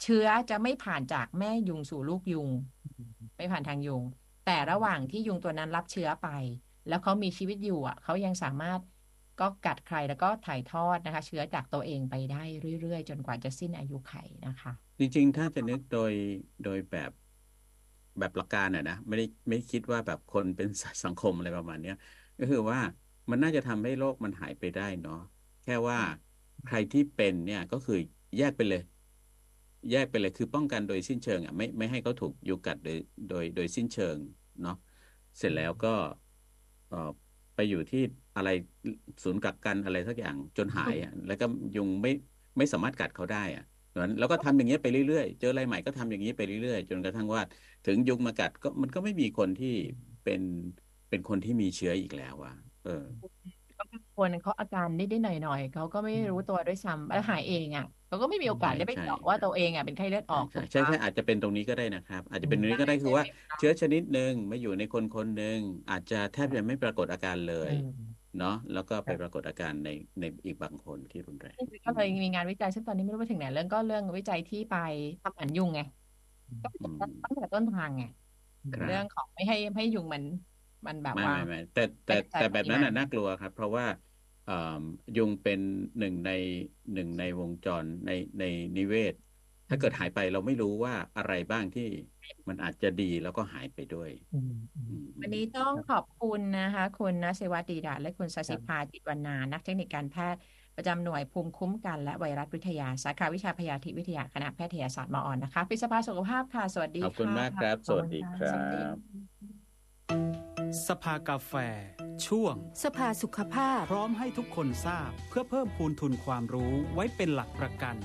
เชื้อจะไม่ผ่านจากแม่ยุงสู่ลูกยุง ไม่ผ่านทางยุง แต่ระหว่างที่ยุงตัวนั้นรับเชื้อไป แล้วเขามีชีวิตอยู่อะเขายังสามารถ ก็กัดใครแล้วก็ถ่ายทอดนะคะ เชื้อจากตัวเองไปได้เรื่อยๆ จนกว่าจะสิ้นอายุไขนะคะ จริงๆ ถ้าจะนึกโดยโดยแบบแบบหลักการอะนะไม่ได้ไม่คิดว่าแบบคนเป็นสัตว์สังคมอะไรประมาณเนี้ยก็คือว่ามันน่าจะทำให้โรคมันหายไปได้เนาะแค่ว่าใครที่เป็นเนี่ยก็คือแยกไปเลย แยกไปเลยคือป้องกันโดยสิ้นเชิงอะไม่ไม่ให้เขาถูกยุกัดโดยโดยโดยสิ้นเชิงเนาะเสร็จแล้วก็เอ่อ ไปอยู่ที่อะไรศูนย์กักกันอะไรสักอย่างจนหายอะแล้วก็ยุงไม่ไม่สามารถกัดเขาได้อะนั้นแล้วก็ทำอย่างเงี้ยไปเรื่อยๆ เจออะไรใหม่ก็ทำอย่างนี้ไปเรื่อยๆ จนกระทั่งว่าถึงยุงมากัดก็มันก็ไม่มีคนที่เป็นเป็นคนที่มีเชื้ออีกแล้วอะเออก็บาง คนเขาอาการนิดๆหน่อยๆเขาก็ไม่รู้ตัวด้วยซ้ำแล้วหายเองอะเขาก็ไม่มีโอกาสใช่ได้ไปใช่เจาะว่าตัวเองอะเป็นไข้เลือดออกใช่ถูกใช่ปะใช่อาจจะเป็นตรงนี้ก็ได้นะครับ อาจจะเป็นตรงนี้ก็ได้คือว่า เชื้อชนิดหนึ่งมาอยู่ในคนคนหนึ่งอาจจะแทบจะไม่ปรากฏอาการเลยอืมเนาะแล้วก็ไปครับปรากฏอาการในในอีกบางคนที่รุนแรงก็เลยมีงานวิจัยซึ่งตอนนี้ไม่รู้ไปถึงไหนเรื่องก็เรื่องวิจัยที่ไปทำหมันยุงไงก็อืมตั้งแต่ต้นทางไงครับเรื่องของไม่ให้ไม่ให้ยุงมัน มันแบบไม่ว่าไม่ไม่แต่แต่ไปกระจายแต่แบบนั้นปริน่ะมาณน่ากลัวครับ เพราะว่าเอ่อยุงเป็นหนึ่งในหนึ่งในวงจรในในนิเวศ ถ้าเกิดหายไปเราไม่รู้ว่าอะไรบ้างที่มันอาจจะดีแล้วก็หายไปด้วยอืมอืมอืมวันนี้ต้องขอบคุณนะคะ คุณนศิวัตรดีดาและคุณสศิภาจิตวรรณานักเทคนิคการแพทย์ประจำหน่วยภูมิคุ้มกันและไวรัสวิทยา สาขาวิชาพยาธิวิทยาคณะแพทยศาสตร์มออนนะคะพิสภาสุขภาพค่ะ สวัสดีขอบคุณค่ะมากครับ สวัสดีครัสวัสดีบ สภากาแฟ ช่วง สภาสุขภาพ พร้อมให้ทุกคนทราบเพื่อเพิ่มพูนทุนความรู้ไว้เป็นหลักประกัน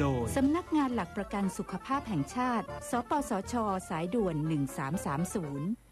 โดย สำนักงานหลักประกันสุขภาพแห่งชาติ สปสช สายด่วน 1330